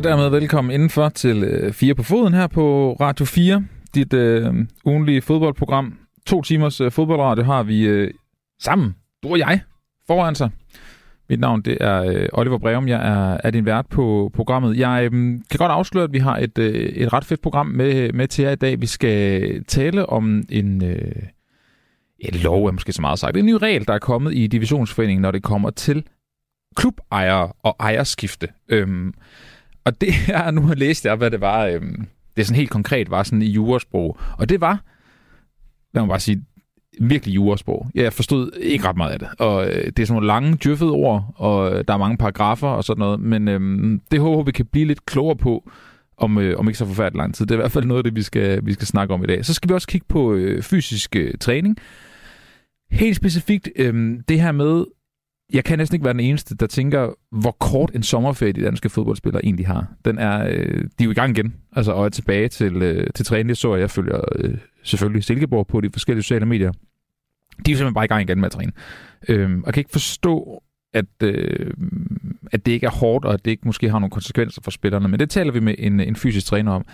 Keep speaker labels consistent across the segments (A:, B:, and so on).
A: Og dermed velkommen indenfor til øh, Fire på Foden her på Radio 4, dit øh, ugenlige fodboldprogram. To timers øh, fodboldradio har vi øh, sammen, du og jeg, foran sig. Mit navn det er øh, Oliver Breum, jeg er, er din vært på programmet. Jeg øh, kan godt afsløre, at vi har et, øh, et ret fedt program med, med til jer i dag. Vi skal tale om en... Øh, en lov er måske så meget sagt. En ny regel, der er kommet i divisionsforeningen, når det kommer til klubejere og ejerskifte. Øhm, og det her, nu har læst jeg, hvad det var, øhm, det er sådan helt konkret, var sådan i jurasprog. Og det var, lad mig bare sige, virkelig jurasprog. Jeg forstod ikke ret meget af det. Og øh, det er sådan nogle lange, djøffede ord, og øh, der er mange paragrafer og sådan noget. Men øh, det håber vi kan blive lidt klogere på, om, øh, om ikke så forfærdeligt lang tid. Det er i hvert fald noget af det, vi skal, vi skal snakke om i dag. Så skal vi også kigge på øh, fysisk øh, træning. Helt specifikt øh, det her med, jeg kan næsten ikke være den eneste, der tænker, hvor kort en sommerferie de danske fodboldspillere egentlig har. Den er, øh, de er jo i gang igen, altså, og er tilbage til, øh, til træning. Det så jeg følger øh, selvfølgelig Silkeborg på de forskellige sociale medier. De er simpelthen bare i gang igen med at træne. Øh, og kan ikke forstå, at, øh, at det ikke er hårdt, og at det ikke måske har nogle konsekvenser for spillerne. Men det taler vi med en, en fysisk træner om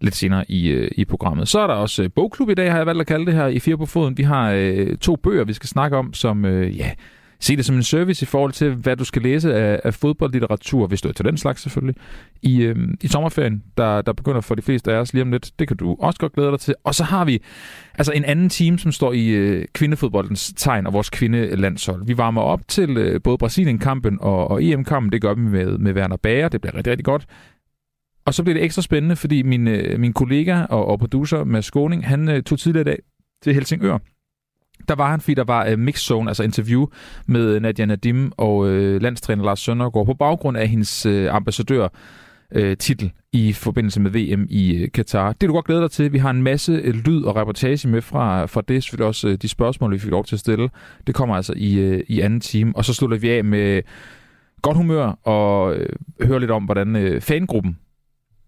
A: lidt senere i, øh, i programmet. Så er der også øh, bogklub i dag, har jeg valgt at kalde det her, i Fire på Foden. Vi har øh, to bøger, vi skal snakke om, som øh, ja, se det som en service i forhold til, hvad du skal læse af, af fodboldlitteratur, hvis du er til den slags selvfølgelig, i, øh, i sommerferien, der, der begynder for de fleste af os lige om lidt. Det kan du også godt glæde dig til. Og så har vi altså en anden team, som står i øh, kvindefodboldens tegn og vores kvindelandshold. Vi varmer op til øh, både Brasilien-kampen og, og EM-kampen. Det gør vi med, med Werner Bager. Det bliver rigtig, rigtig godt. Og så bliver det ekstra spændende, fordi min, øh, min kollega og, og producer Mads Skåning, han øh, tog tidligere i dag til Helsingør der var han, fordi der var øh, uh, mix zone, altså interview med øh, Nadia Nadim og uh, landstræner Lars Søndergaard på baggrund af hendes uh, ambassadør titel i forbindelse med VM i uh, Katar. Det er du godt glæde dig til. Vi har en masse lyd og reportage med fra, fra det. Selvfølgelig også de spørgsmål, vi fik lov til at stille. Det kommer altså i, i anden time. Og så slutter vi af med godt humør og uh, høre lidt om, hvordan uh, fangruppen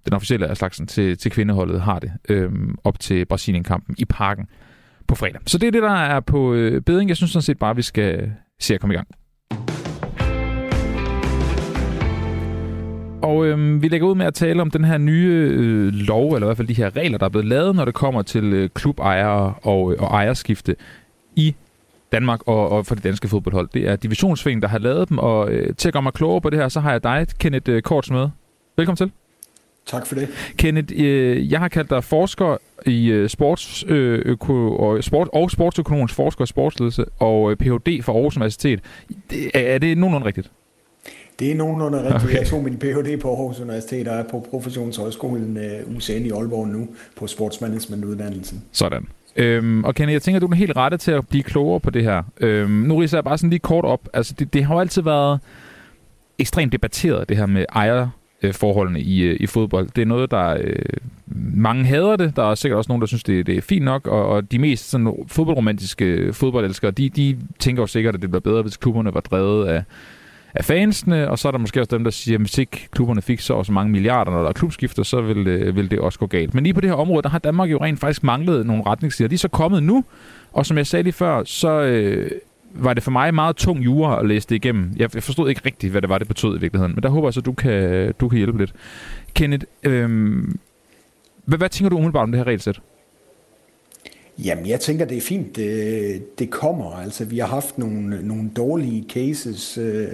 A: den officielle af slagsen til, til kvindeholdet har det øh, op til Brasilien-kampen i parken på fredag. Så det er det, der er på øh, beding. Jeg synes sådan set bare, at vi skal se at komme i gang. Og øhm, vi lægger ud med at tale om den her nye øh, lov, eller i hvert fald de her regler, der er blevet lavet, når det kommer til øh, klubejere og, øh, og ejerskifte i Danmark og, og for det danske fodboldhold. Det er divisionsforeningen, der har lavet dem, og øh, til at gøre mig klogere på det her, så har jeg dig, Kenneth øh, Korts, med. Velkommen til.
B: Tak for det.
A: Kenneth, øh, jeg har kaldt dig forsker i øh, sports, øh, øko, og, sport, og sportsøkonomisk forsker i sportsledelse og øh, Ph.D. fra Aarhus Universitet. Er, er det nogenlunde rigtigt?
B: Det er nogenlunde rigtigt. Okay. Jeg tog min Ph.D. på Aarhus Universitet og er på Professionshøjskolen uh, UCN i Aalborg nu på sportsmanagementuddannelsen.
A: Sådan. Øhm, og Kenneth, jeg tænker, du er helt rette til at blive klogere på det her. Øhm, nu riser jeg bare sådan lige kort op. Altså, det, det har jo altid været ekstremt debatteret, det her med ejer øh, forholdene i, øh, i fodbold. Det er noget, der øh, mange hader det. Der er sikkert også nogen, der synes, det, det er fint nok. Og, og de mest sådan, fodboldromantiske fodboldelskere, de, de tænker jo sikkert, at det bliver bedre, hvis klubberne var drevet af, af fansene, og så er der måske også dem, der siger, at hvis ikke klubberne fik så så mange milliarder, når der er klubskifter, så vil, øh, vil det også gå galt. Men lige på det her område, der har Danmark jo rent faktisk manglet nogle retningslinjer. De er så kommet nu, og som jeg sagde lige før, så øh, var det for mig meget tung jura at læse det igennem. Jeg, jeg forstod ikke rigtigt, hvad det var, det betød i virkeligheden. Men der håber jeg så, du kan, du kan hjælpe lidt. Kenneth, øhm, hvad, hvad tænker du umiddelbart om det her regelsæt?
B: Jamen, jeg tænker, det er fint, det, det kommer. Altså, vi har haft nogle, nogle dårlige cases, øh,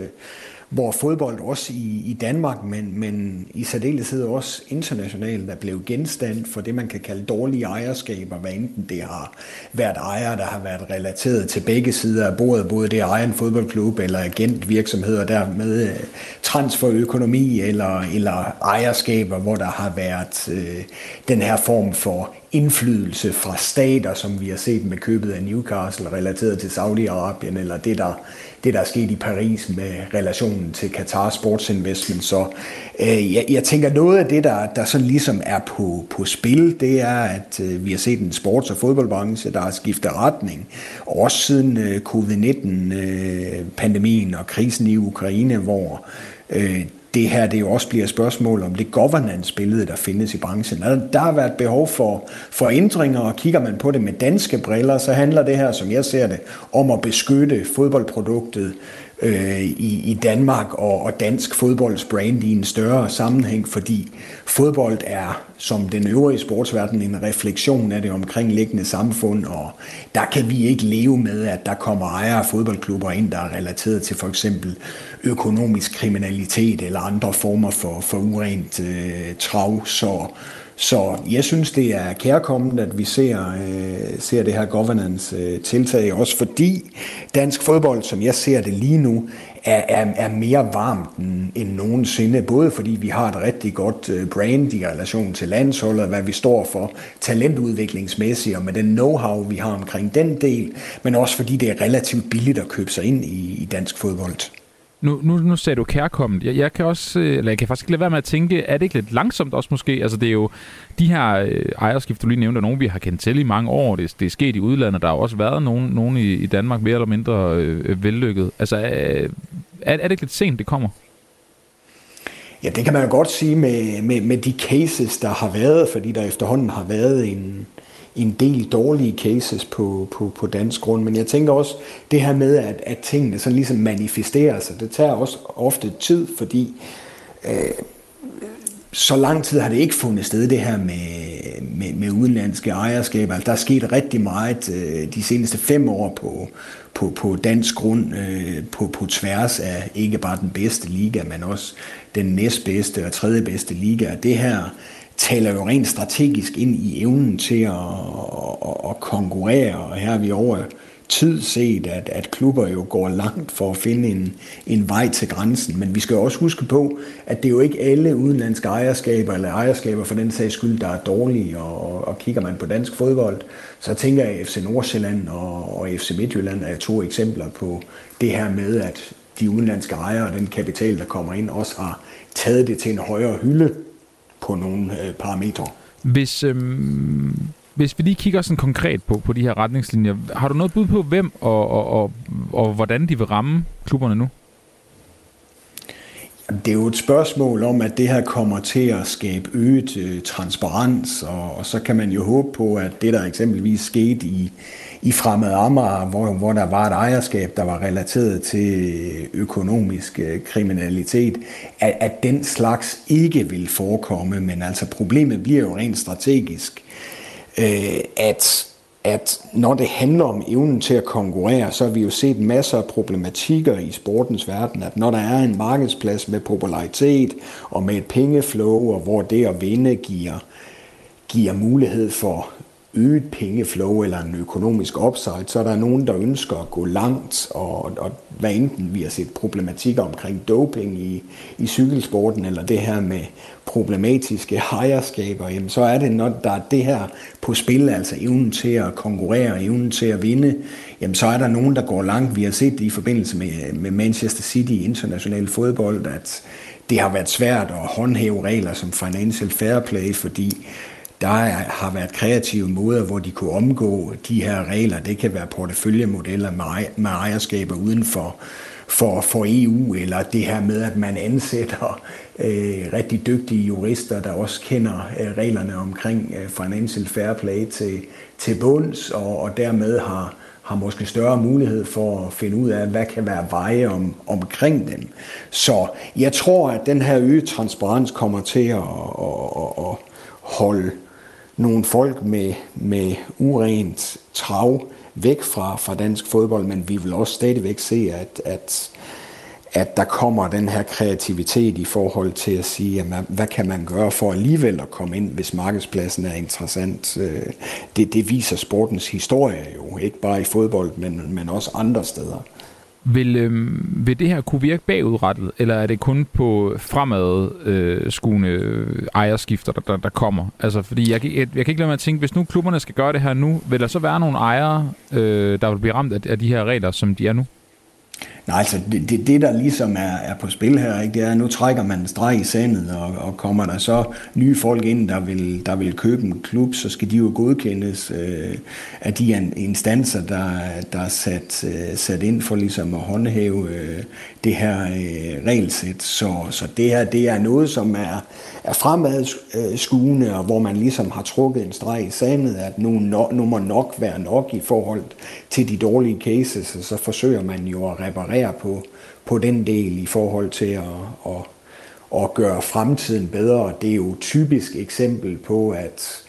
B: hvor fodbold også i, i Danmark, men, men i særdeleshed også internationalt, er blevet genstand for det, man kan kalde dårlige ejerskaber, hvad enten det har været ejere, der har været relateret til begge sider af bordet, både det ejer en fodboldklub eller agentvirksomhed, og dermed øh, transferøkonomi eller, eller ejerskaber, hvor der har været øh, den her form for indflydelse fra stater, som vi har set med købet af Newcastle relateret til Saudi-Arabien, eller det der, det, der er sket i Paris med relationen til Qatar Sports Investment. Så øh, jeg, jeg tænker, noget af det, der, der sådan ligesom er på, på spil, det er, at øh, vi har set en sports- og fodboldbranche, der har skiftet retning. Også siden øh, covid-19-pandemien øh, og krisen i Ukraine, hvor øh, det her det jo også bliver et spørgsmål om det governance-billede, der findes i branchen. Der har været behov for, for ændringer, og kigger man på det med danske briller, så handler det her, som jeg ser det, om at beskytte fodboldproduktet øh, i, i Danmark og, og dansk fodbolds brand i en større sammenhæng, fordi fodbold er, som den øvrige sportsverden, en refleksion af det omkringliggende samfund, og der kan vi ikke leve med, at der kommer ejere af fodboldklubber ind, der er relateret til for eksempel økonomisk kriminalitet eller andre former for, for urent øh, trav. Så, så jeg synes, det er kærkommet, at vi ser, øh, ser det her governance-tiltag, øh, også fordi dansk fodbold, som jeg ser det lige nu, er, er, er mere varmt end, end nogensinde, både fordi vi har et rigtig godt øh, brand i relation til landsholdet, hvad vi står for talentudviklingsmæssigt, og med den know-how, vi har omkring den del, men også fordi det er relativt billigt at købe sig ind i, i dansk fodbold.
A: Nu, nu, nu sagde du kærkommet. Jeg, jeg kan også, øh, eller jeg kan faktisk ikke lade være med at tænke, er det ikke lidt langsomt også måske? Altså det er jo de her øh, ejerskift, du lige nævnte, nogen vi har kendt til i mange år. Det, det er sket i udlandet. Der har også været nogen, nogen i, i Danmark mere eller mindre øh, vellykket. Altså øh, er, er det ikke lidt sent, det kommer?
B: Ja, det kan man jo godt sige med, med, med de cases, der har været, fordi der efterhånden har været en, en del dårlige cases på, på, på dansk grund, men jeg tænker også, det her med, at, at tingene sådan ligesom manifesterer sig, det tager også ofte tid, fordi øh, så lang tid har det ikke fundet sted, det her med, med, med udenlandske ejerskaber. Altså, der er sket rigtig meget øh, de seneste fem år på, på, på dansk grund, øh, på, på tværs af ikke bare den bedste liga, men også den næstbedste og tredje bedste liga. Det her taler jo rent strategisk ind i evnen til at, at, at konkurrere, og her har vi over tid set, at, at klubber jo går langt for at finde en, en vej til grænsen. Men vi skal jo også huske på, at det er jo ikke alle udenlandske ejerskaber, eller ejerskaber for den sags skyld, der er dårlige, og, og kigger man på dansk fodbold, så tænker jeg, at FC Nordsjælland og, og FC Midtjylland er to eksempler på det her med, at de udenlandske ejere og den kapital, der kommer ind, også har taget det til en højere hylde på nogle øh, parametre.
A: Hvis, øhm, hvis vi lige kigger sådan konkret på, på de her retningslinjer, har du noget bud på, hvem og, og, og, og hvordan de vil ramme klubberne nu?
B: Det er jo et spørgsmål om, at det her kommer til at skabe øget øh, transparens, og, og så kan man jo håbe på, at det der eksempelvis skete i, i Fremad Amager, hvor, hvor der var et ejerskab, der var relateret til øh, økonomisk øh, kriminalitet, at, at den slags ikke vil forekomme. Men altså problemet bliver jo rent strategisk, øh, at at når det handler om evnen til at konkurrere, så har vi jo set masser af problematikker i sportens verden, at når der er en markedsplads med popularitet og med et pengeflow, og hvor det at vinde giver, giver mulighed for øget pengeflow eller en økonomisk upside, så er der nogen, der ønsker at gå langt, og, og hvad enten vi har set problematikker omkring doping i, i cykelsporten, eller det her med problematiske ejerskaber, jamen så er det, når der er det her på spil, altså evnen til at konkurrere, evnen til at vinde, jamen så er der nogen, der går langt. Vi har set det i forbindelse med, med Manchester City i international fodbold, at det har været svært at håndhæve regler som financial fair play, fordi der har været kreative måder, hvor de kunne omgå de her regler. Det kan være porteføljemodeller med ejerskaber uden for, for, for EU, eller det her med, at man ansætter øh, rigtig dygtige jurister, der også kender øh, reglerne omkring øh, financial fair play til, til bunds, og, og dermed har, har måske større mulighed for at finde ud af, hvad kan være veje om, omkring dem. Så jeg tror, at den her øget transparens kommer til at, at, at, at holde nogle folk med, med urent trav væk fra, fra dansk fodbold, men vi vil også stadigvæk se, at, at, at der kommer den her kreativitet i forhold til at sige, jamen, hvad kan man gøre for alligevel at komme ind, hvis markedspladsen er interessant. Øh, det, det viser sportens historie jo, ikke bare i fodbold, men, men også andre steder.
A: Vil, øh, vil det her kunne virke bagudrettet, eller er det kun på fremadskuende øh, øh, ejerskifter, der, der, der kommer? Altså, fordi jeg, jeg, jeg kan ikke lade mig at tænke, hvis nu klubberne skal gøre det her nu, vil der så være nogle ejere, øh, der vil blive ramt af, af de her regler, som de er nu?
B: Nej, altså det, det, det der ligesom er, er på spil her, ikke, det er, at nu trækker man en streg i sandet, og, og kommer der så nye folk ind, der vil, der vil købe en klub, så skal de jo godkendes øh, af de instanser, der, der er sat, øh, sat ind for ligesom at håndhæve øh, det her øh, regelsæt. Så, så det her, det er noget, som er, er fremadskuende, øh, og hvor man ligesom har trukket en streg i sandet, at nu, no, nu må nok være nok i forhold til de dårlige cases, og så forsøger man jo at reparere på, på den del i forhold til at, at, at gøre fremtiden bedre. Det er jo et typisk eksempel på, at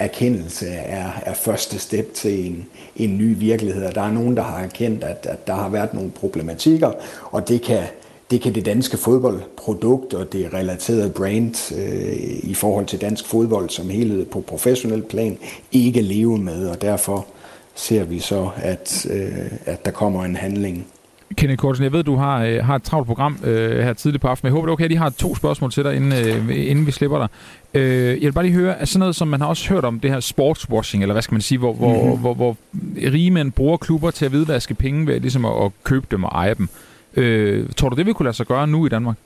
B: erkendelse er, er første step til en, en ny virkelighed. Og der er nogen, der har erkendt, at, at der har været nogle problematikker, og det kan, det kan det danske fodboldprodukt og det relaterede brand øh, i forhold til dansk fodbold som helhed på professionel plan ikke leve med, og derfor ser vi så, at, øh, at der kommer en handling.
A: Kenneth Kortsen, jeg ved, du har, øh, har et travlt program øh, her tidligt på aftenen. Jeg håber, det er okay, at de har to spørgsmål til dig, inden, øh, inden vi slipper dig. Øh, jeg vil bare lige høre, er sådan noget, som man har også hørt om, det her sportswashing, eller hvad skal man sige, hvor, mm-hmm. hvor, hvor, hvor rige mænd bruger klubber til at hvidvaske penge ved ligesom at, at købe dem og eje dem. Øh, tror du, det vil kunne lade sig gøre nu i Danmark?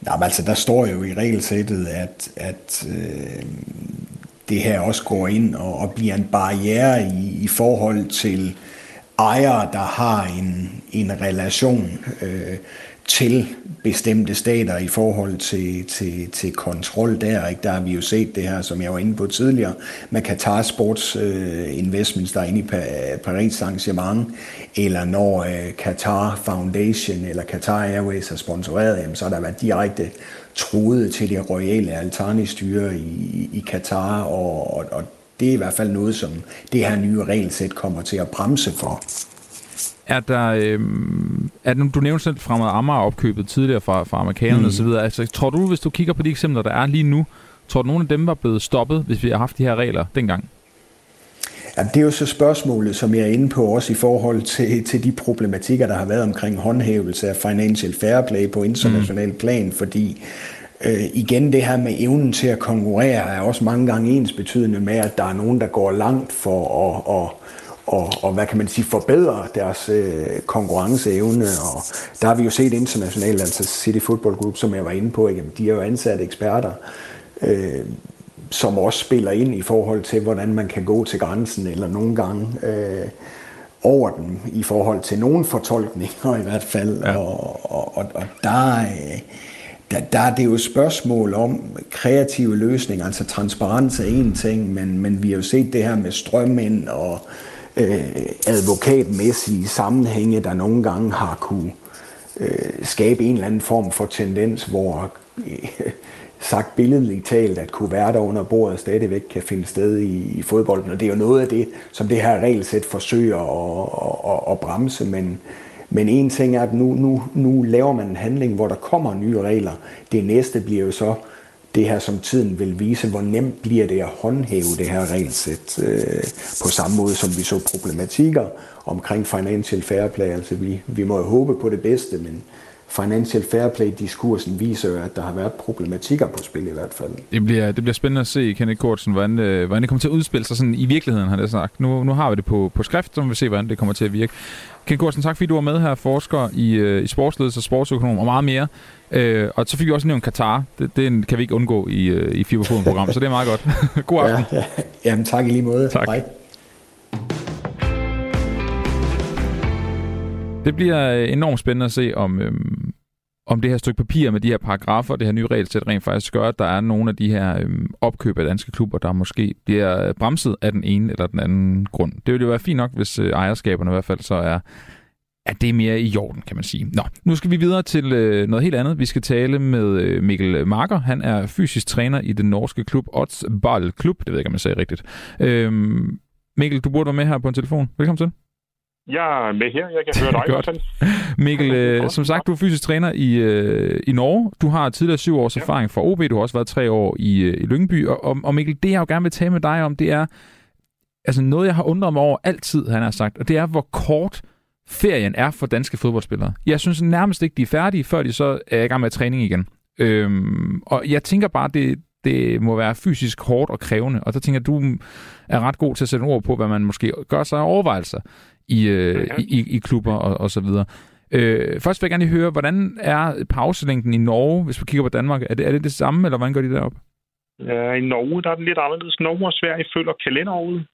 B: Nej, men altså, der står jo i regelsættet, at, at øh, det her også går ind og, og bliver en barriere i, i forhold til ejere, der har en, en relation øh, til bestemte stater i forhold til, til, til kontrol der. Ikke? Der har vi jo set det her, som jeg var inde på tidligere, med Qatar Sports øh, Investments, der er inde i Paris Saint-Germain, eller når øh, Qatar Foundation eller Qatar Airways har sponsoreret, jamen, så har der været direkte troede til det royale Altani-styre i, i Katar, og, og, og det er i hvert fald noget, som det her nye regelsæt kommer til at bremse for.
A: Er der, øh, er der, du nævnte selv fra Amager opkøbet tidligere fra, fra amerikanerne mm. osv. Altså, tror du, hvis du kigger på de eksempler, der er lige nu, tror du, nogle af dem var blevet stoppet, hvis vi har haft de her regler dengang?
B: Ja, det er jo så spørgsmålet, som jeg er inde på også i forhold til, til de problematikker, der har været omkring håndhævelse af financial fair play på international mm. plan, fordi øh, igen det her med evnen til at konkurrere er også mange gange ens betydende med, at der er nogen, der går langt for at, at og, og hvad kan man sige, forbedre deres øh, konkurrenceevne. Og der har vi jo set internationalt, altså City Football Group, som jeg var inde på, ikke? de er jo ansat eksperter, øh, som også spiller ind i forhold til, hvordan man kan gå til grænsen, eller nogle gange øh, over den, i forhold til nogle fortolkninger i hvert fald. Ja. Og, og, og, og der, øh, der, der er det jo et spørgsmål om kreative løsninger, altså transparens er en ting, men, men vi har jo set det her med strømmen og øh, advokatmæssige sammenhænge, der nogle gange har kunne øh, skabe en eller anden form for tendens, hvor øh, sagt billedligt talt, at kunne være der under bordet stadigvæk kan finde sted i, i fodbolden. Og det er jo noget af det, som det her regelsæt forsøger at, at, at bremse, men, men en ting er, at nu, nu, nu laver man en handling, hvor der kommer nye regler. Det næste bliver jo så det her, som tiden vil vise, hvor nemt bliver det at håndhæve det her regelsæt øh, på samme måde, som vi så problematikker omkring financial fair play. Altså vi, vi må jo håbe på det bedste, men financial fair play-diskursen viser jo, at der har været problematikker på spil i hvert fald.
A: Det bliver, det bliver spændende at se, Kenneth Kortsen, hvordan, øh, hvordan det kommer til at udspille sig sådan i virkeligheden, har det sagt. Nu, nu har vi det på, på skrift, så må vi se, hvordan det kommer til at virke. Kenneth Kortsen, tak fordi du var med her, forsker i, øh, i sportsledelse og sportsøkonom og meget mere. Øh, og så fik vi også nævnt Katar. Det, det kan vi ikke undgå i, øh, i FIFA-program, så det er meget godt. God aften.
B: Ja, ja. Jamen tak i lige måde.
A: Tak. Hej. Det bliver øh, enormt spændende at se, om, øhm, om det her stykke papir med de her paragrafer, det her nye regelsæt rent faktisk gør, at der er nogle af de her øhm, opkøb af danske klubber, der måske bliver øh, bremset af den ene eller den anden grund. Det ville jo være fint nok, hvis øh, ejerskaberne i hvert fald så er at det er mere i jorden, kan man sige. Nå, nu skal vi videre til øh, noget helt andet. Vi skal tale med øh, Mikkel Marker. Han er fysisk træner i den norske klub Odds Ball Klub. Det ved jeg ikke, om jeg sagde rigtigt. Øhm, Mikkel, du burde være med her på en telefon. Velkommen til.
C: Jeg er med her. Jeg kan høre dig.
A: Godt. Mikkel, øh, som sagt, du er fysisk træner i, øh, i Norge. Du har tidligere syv års ja. erfaring fra OB. Du har også været tre år i, øh, i Lyngby. Og, og, Mikkel, det jeg jo gerne vil tale med dig om, det er altså noget, jeg har undret mig over altid, han har sagt. Og det er, hvor kort ferien er for danske fodboldspillere. Jeg synes nærmest ikke, de er færdige, før de så er i gang med træning igen. Øhm, og jeg tænker bare, det, det må være fysisk hårdt og krævende. Og så tænker du er ret god til at sætte ord på, hvad man måske gør sig overvejelser i, øh, i, i, i klubber og, og så videre. Øh, først vil jeg gerne lige høre, hvordan er pauselængden i Norge, hvis vi kigger på Danmark? Er det er det, det samme, eller hvordan gør de
C: derop? Ja, I Norge der er det lidt anderledes. Norge og Sverige følger kalenderåret,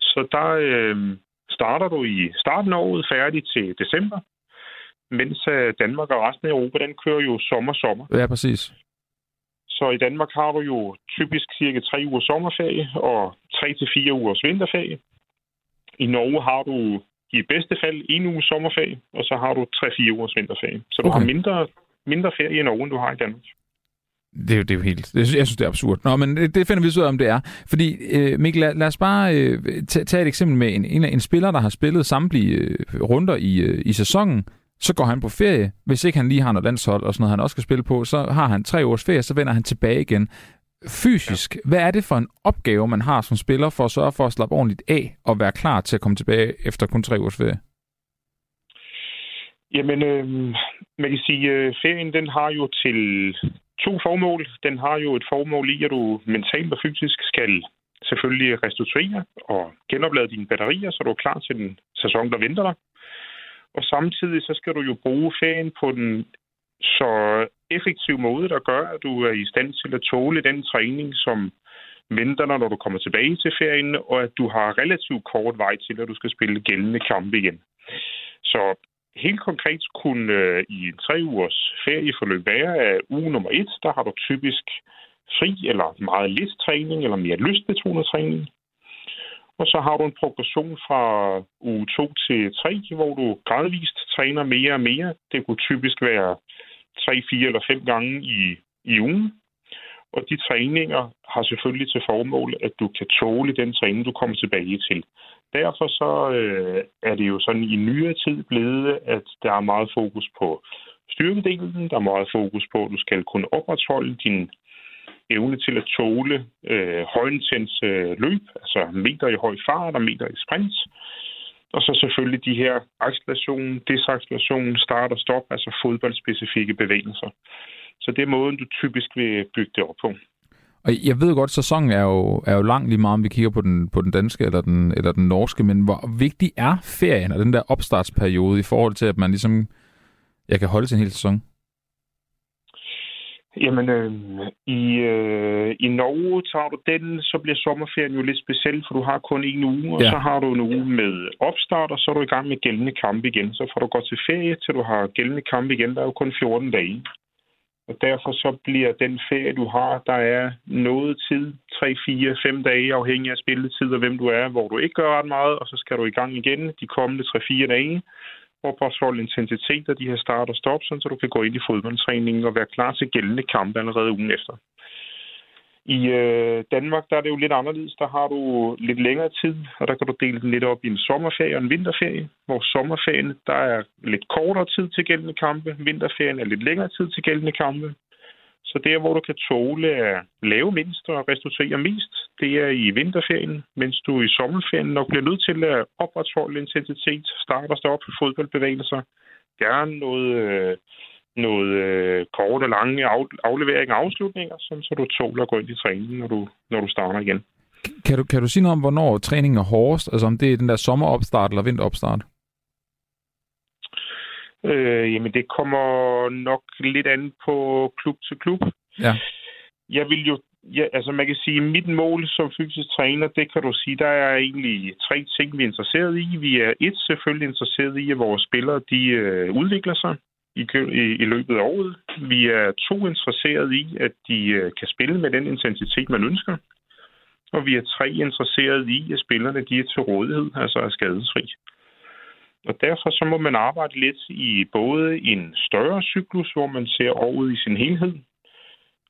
C: så der, øh, starter du i starten af året, færdig til december, mens øh, Danmark og resten af Europa, den kører jo sommer-sommer.
A: Ja, præcis.
C: Så i Danmark har du jo typisk cirka tre uger sommerferie og tre til fire ugers vinterferie. I Norge har du i bedste fald en uge sommerferie, og så har du 3-4 ugers vinterferie. Så du okay. har mindre, mindre ferie i Norge, end du har i Danmark.
A: Det er, jo, det er jo helt... Jeg synes, det er absurd. Nå, men det, finder vi ud af, om det er. Fordi, øh, Mikkel, lad, lad os bare øh, tage, tage et eksempel med en, en, en spiller, der har spillet samtlige øh, runder i, øh, i sæsonen. Så går han på ferie. Hvis ikke han lige har noget landshold og sådan noget, han også skal spille på, så har han tre års ferie, så vender han tilbage igen. Fysisk, ja. hvad er det for en opgave, man har som spiller for at sørge for at slappe ordentligt af og være klar til at komme tilbage efter kun tre års ferie?
C: Jamen, øh, man kan sige, at øh, ferien den har jo til to formål. Den har jo et formål i, at du mentalt og fysisk skal selvfølgelig restituere og genoplade dine batterier, så du er klar til den sæson, der venter dig. Og samtidig så skal du jo bruge ferien på den så effektiv måde, der gør, at du er i stand til at tåle den træning, som venter dig, når du kommer tilbage til ferien, og at du har relativt kort vej til, at du skal spille gældende kampe igen. Så helt konkret kunne øh, i en tre ugers ferieforløb være, at uge nummer et, der har du typisk fri eller meget lidt træning, eller mere lystbetonet træning. Og så har du en progression fra uge 2 til 3, hvor du gradvist træner mere og mere. Det kunne typisk være 3, 4 eller fem gange i, i ugen. Og de træninger har selvfølgelig til formål, at du kan tåle den træning, du kommer tilbage til. Derfor så øh, er det jo sådan i nyere tid blevet, at der er meget fokus på styrkedelen. Der er meget fokus på, at du skal kunne opretholde din evne til at tåle øh, højintens øh, løb, altså meter i høj fart og meter i sprint. Og så selvfølgelig de her acceleration, desacceleration, start og stop, altså fodboldspecifikke bevægelser. Så det er måden, du typisk vil bygge det op på.
A: Og jeg ved godt, at sæsonen er jo, er jo lang lige meget, om vi kigger på den, på den danske eller den, eller den norske, men hvor vigtig er ferien og den der opstartsperiode i forhold til, at man ligesom jeg kan holde til en hel sæson?
C: Jamen, øh, i, øh, i Norge tager du den, så bliver sommerferien jo lidt speciel, for du har kun en uge, og ja. så har du en uge med opstart, og så er du i gang med gældende kamp igen. Så får du gå til ferie, til du har gældende kamp igen. Der er jo kun 14 dage. Og derfor så bliver den ferie, du har, der er noget tid, 3, 4, 5 dage, afhængig af spilletid og hvem du er, hvor du ikke gør ret meget, og så skal du i gang igen de kommende 3-4 dage opretholde intensitet af de her start og stop, så du kan gå ind i fodboldtræningen og være klar til gældende kampe allerede ugen efter. I øh, Danmark der er det jo lidt anderledes. Der har du lidt længere tid, og der kan du dele den lidt op i en sommerferie og en vinterferie. Hvor sommerferien der er lidt kortere tid til gældende kampe. Vinterferien er lidt længere tid til gældende kampe. Så der, hvor du kan tåle at lave mindst og restituere mest, det er i vinterferien, mens du i sommerferien nok bliver nødt til at opretholde intensitet, starte og stoppe fodboldbevægelser, gerne noget, øh, noget øh, korte og lange afleveringer og afslutninger, sådan, så du tåler at gå ind i træningen, når du, når du starter igen.
A: Kan du, kan du sige noget om, hvornår træningen er hårdest? Altså om det er den der sommeropstart eller vinteropstart?
C: Øh, jamen, det kommer nok lidt an på klub til klub.
A: Ja.
C: Jeg vil jo, ja, altså man kan sige, mit mål som fysisk træner, det kan du sige, der er egentlig tre ting, vi er interesseret i. Vi er et selvfølgelig interesseret i, at vores spillere, de øh, udvikler sig i, i, i løbet af året. Vi er to interesseret i, at de øh, kan spille med den intensitet, man ønsker. Og vi er tre interesseret i, at spillerne de er til rådighed, altså er skadesfri. Og derfor så må man arbejde lidt i både en større cyklus, hvor man ser året i sin helhed,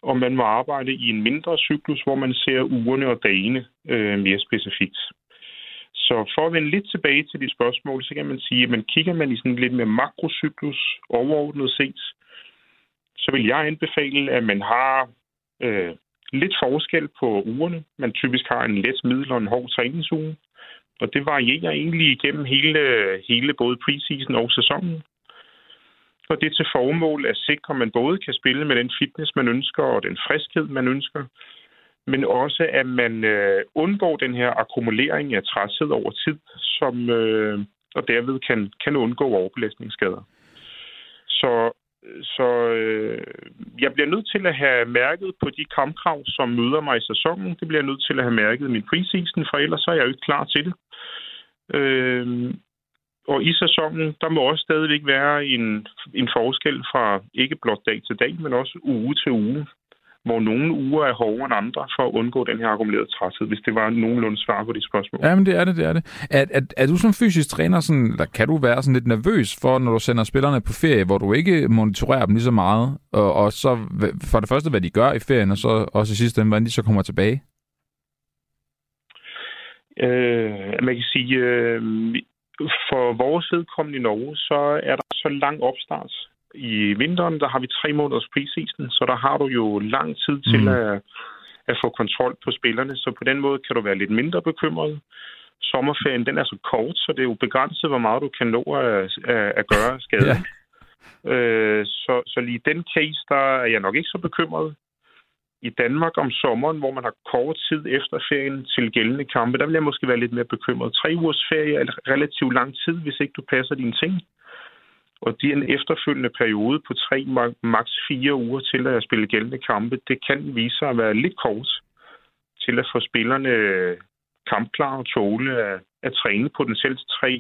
C: og man må arbejde i en mindre cyklus, hvor man ser ugerne og dagene øh, mere specifikt. Så for at vende lidt tilbage til de spørgsmål, så kan man sige, at man kigger man i sådan lidt mere makrocyklus overordnet set, så vil jeg anbefale, at man har øh, lidt forskel på ugerne. Man typisk har en let, middel og en hård træningsuge. Og det varierer egentlig igennem hele, hele både preseason og sæsonen. Og det er til formål at sikre, at man både kan spille med den fitness, man ønsker, og den friskhed, man ønsker, men også at man øh, undgår den her akkumulering af træshed over tid, som, øh, og derved kan, kan undgå overbelastningsskader. Så så øh, jeg bliver nødt til at have mærket på de kampkrav, som møder mig i sæsonen. Det bliver jeg nødt til at have mærket i min preseason, for ellers så er jeg jo ikke klar til det. Øh, og i sæsonen, der må også stadigvæk være en, en forskel fra ikke blot dag til dag, men også uge til uge hvor nogle uger er hårdere end andre for at undgå den her akkumulerede træthed, hvis det var nogenlunde svar på de spørgsmål.
A: Jamen, det er det, det er det. Er, er, er du som fysisk træner, sådan, eller kan du være sådan lidt nervøs for, når du sender spillerne på ferie, hvor du ikke monitorerer dem lige så meget, og, og så for det første, hvad de gør i ferien, og så også i sidste ende, hvordan de så kommer tilbage?
C: Øh, man kan sige, øh, for vores vedkommende i Norge, så er der så lang opstart. I vinteren, der har vi tre måneders preseason, så der har du jo lang tid til mm. at, at få kontrol på spillerne, så på den måde kan du være lidt mindre bekymret. Sommerferien, den er så kort, så det er jo begrænset, hvor meget du kan nå at, at, at gøre skade. Ja. Øh, så, så lige den case, der er jeg nok ikke så bekymret i Danmark om sommeren, hvor man har kort tid efter ferien til gældende kampe, der vil jeg måske være lidt mere bekymret. Tre ugers ferie er relativt lang tid, hvis ikke du passer dine ting. Og det er en efterfølgende periode på tre, maks fire uger til at spille gældende kampe. Det kan vise sig at være lidt kort til at få spillerne kampklar og tåle at, at træne potentielt tre,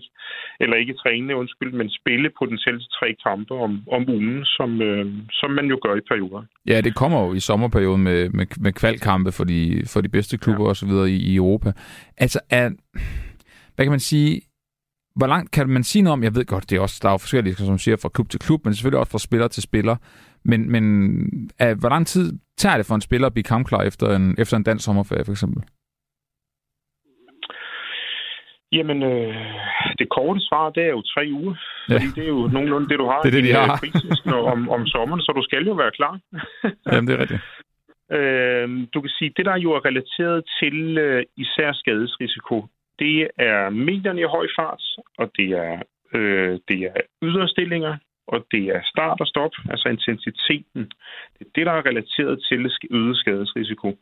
C: eller ikke træne, undskyld, men spille potentielt tre kampe om, om ugen, som, øh, som man jo gør i perioder.
A: Ja, det kommer jo i sommerperioden med, med, med kvalkampe for de, for de bedste klubber ja. osv. I, i Europa. Altså, er, hvad kan man sige, hvor langt kan man sige noget om, jeg ved godt, det er også, der er jo forskellige, som siger, fra klub til klub, men selvfølgelig også fra spiller til spiller, men, men er, hvor lang tid tager det for en spiller at blive kampklar efter en, efter en dansk sommerferie, for eksempel?
C: Jamen, øh, det korte svar, det er jo tre uger. Ja. Fordi det er jo nogenlunde det, du har
A: det er det, de har.
C: Øh, om, om sommeren, så du skal jo være klar.
A: Jamen, det er rigtigt.
C: Øh, du kan sige, det der jo er relateret til øh, især skadesrisiko, det er medierne i høj fart, og det er, øh, det er yderstillinger, og det er start og stop, altså intensiteten. Det er det, der er relateret til øget skadesrisiko.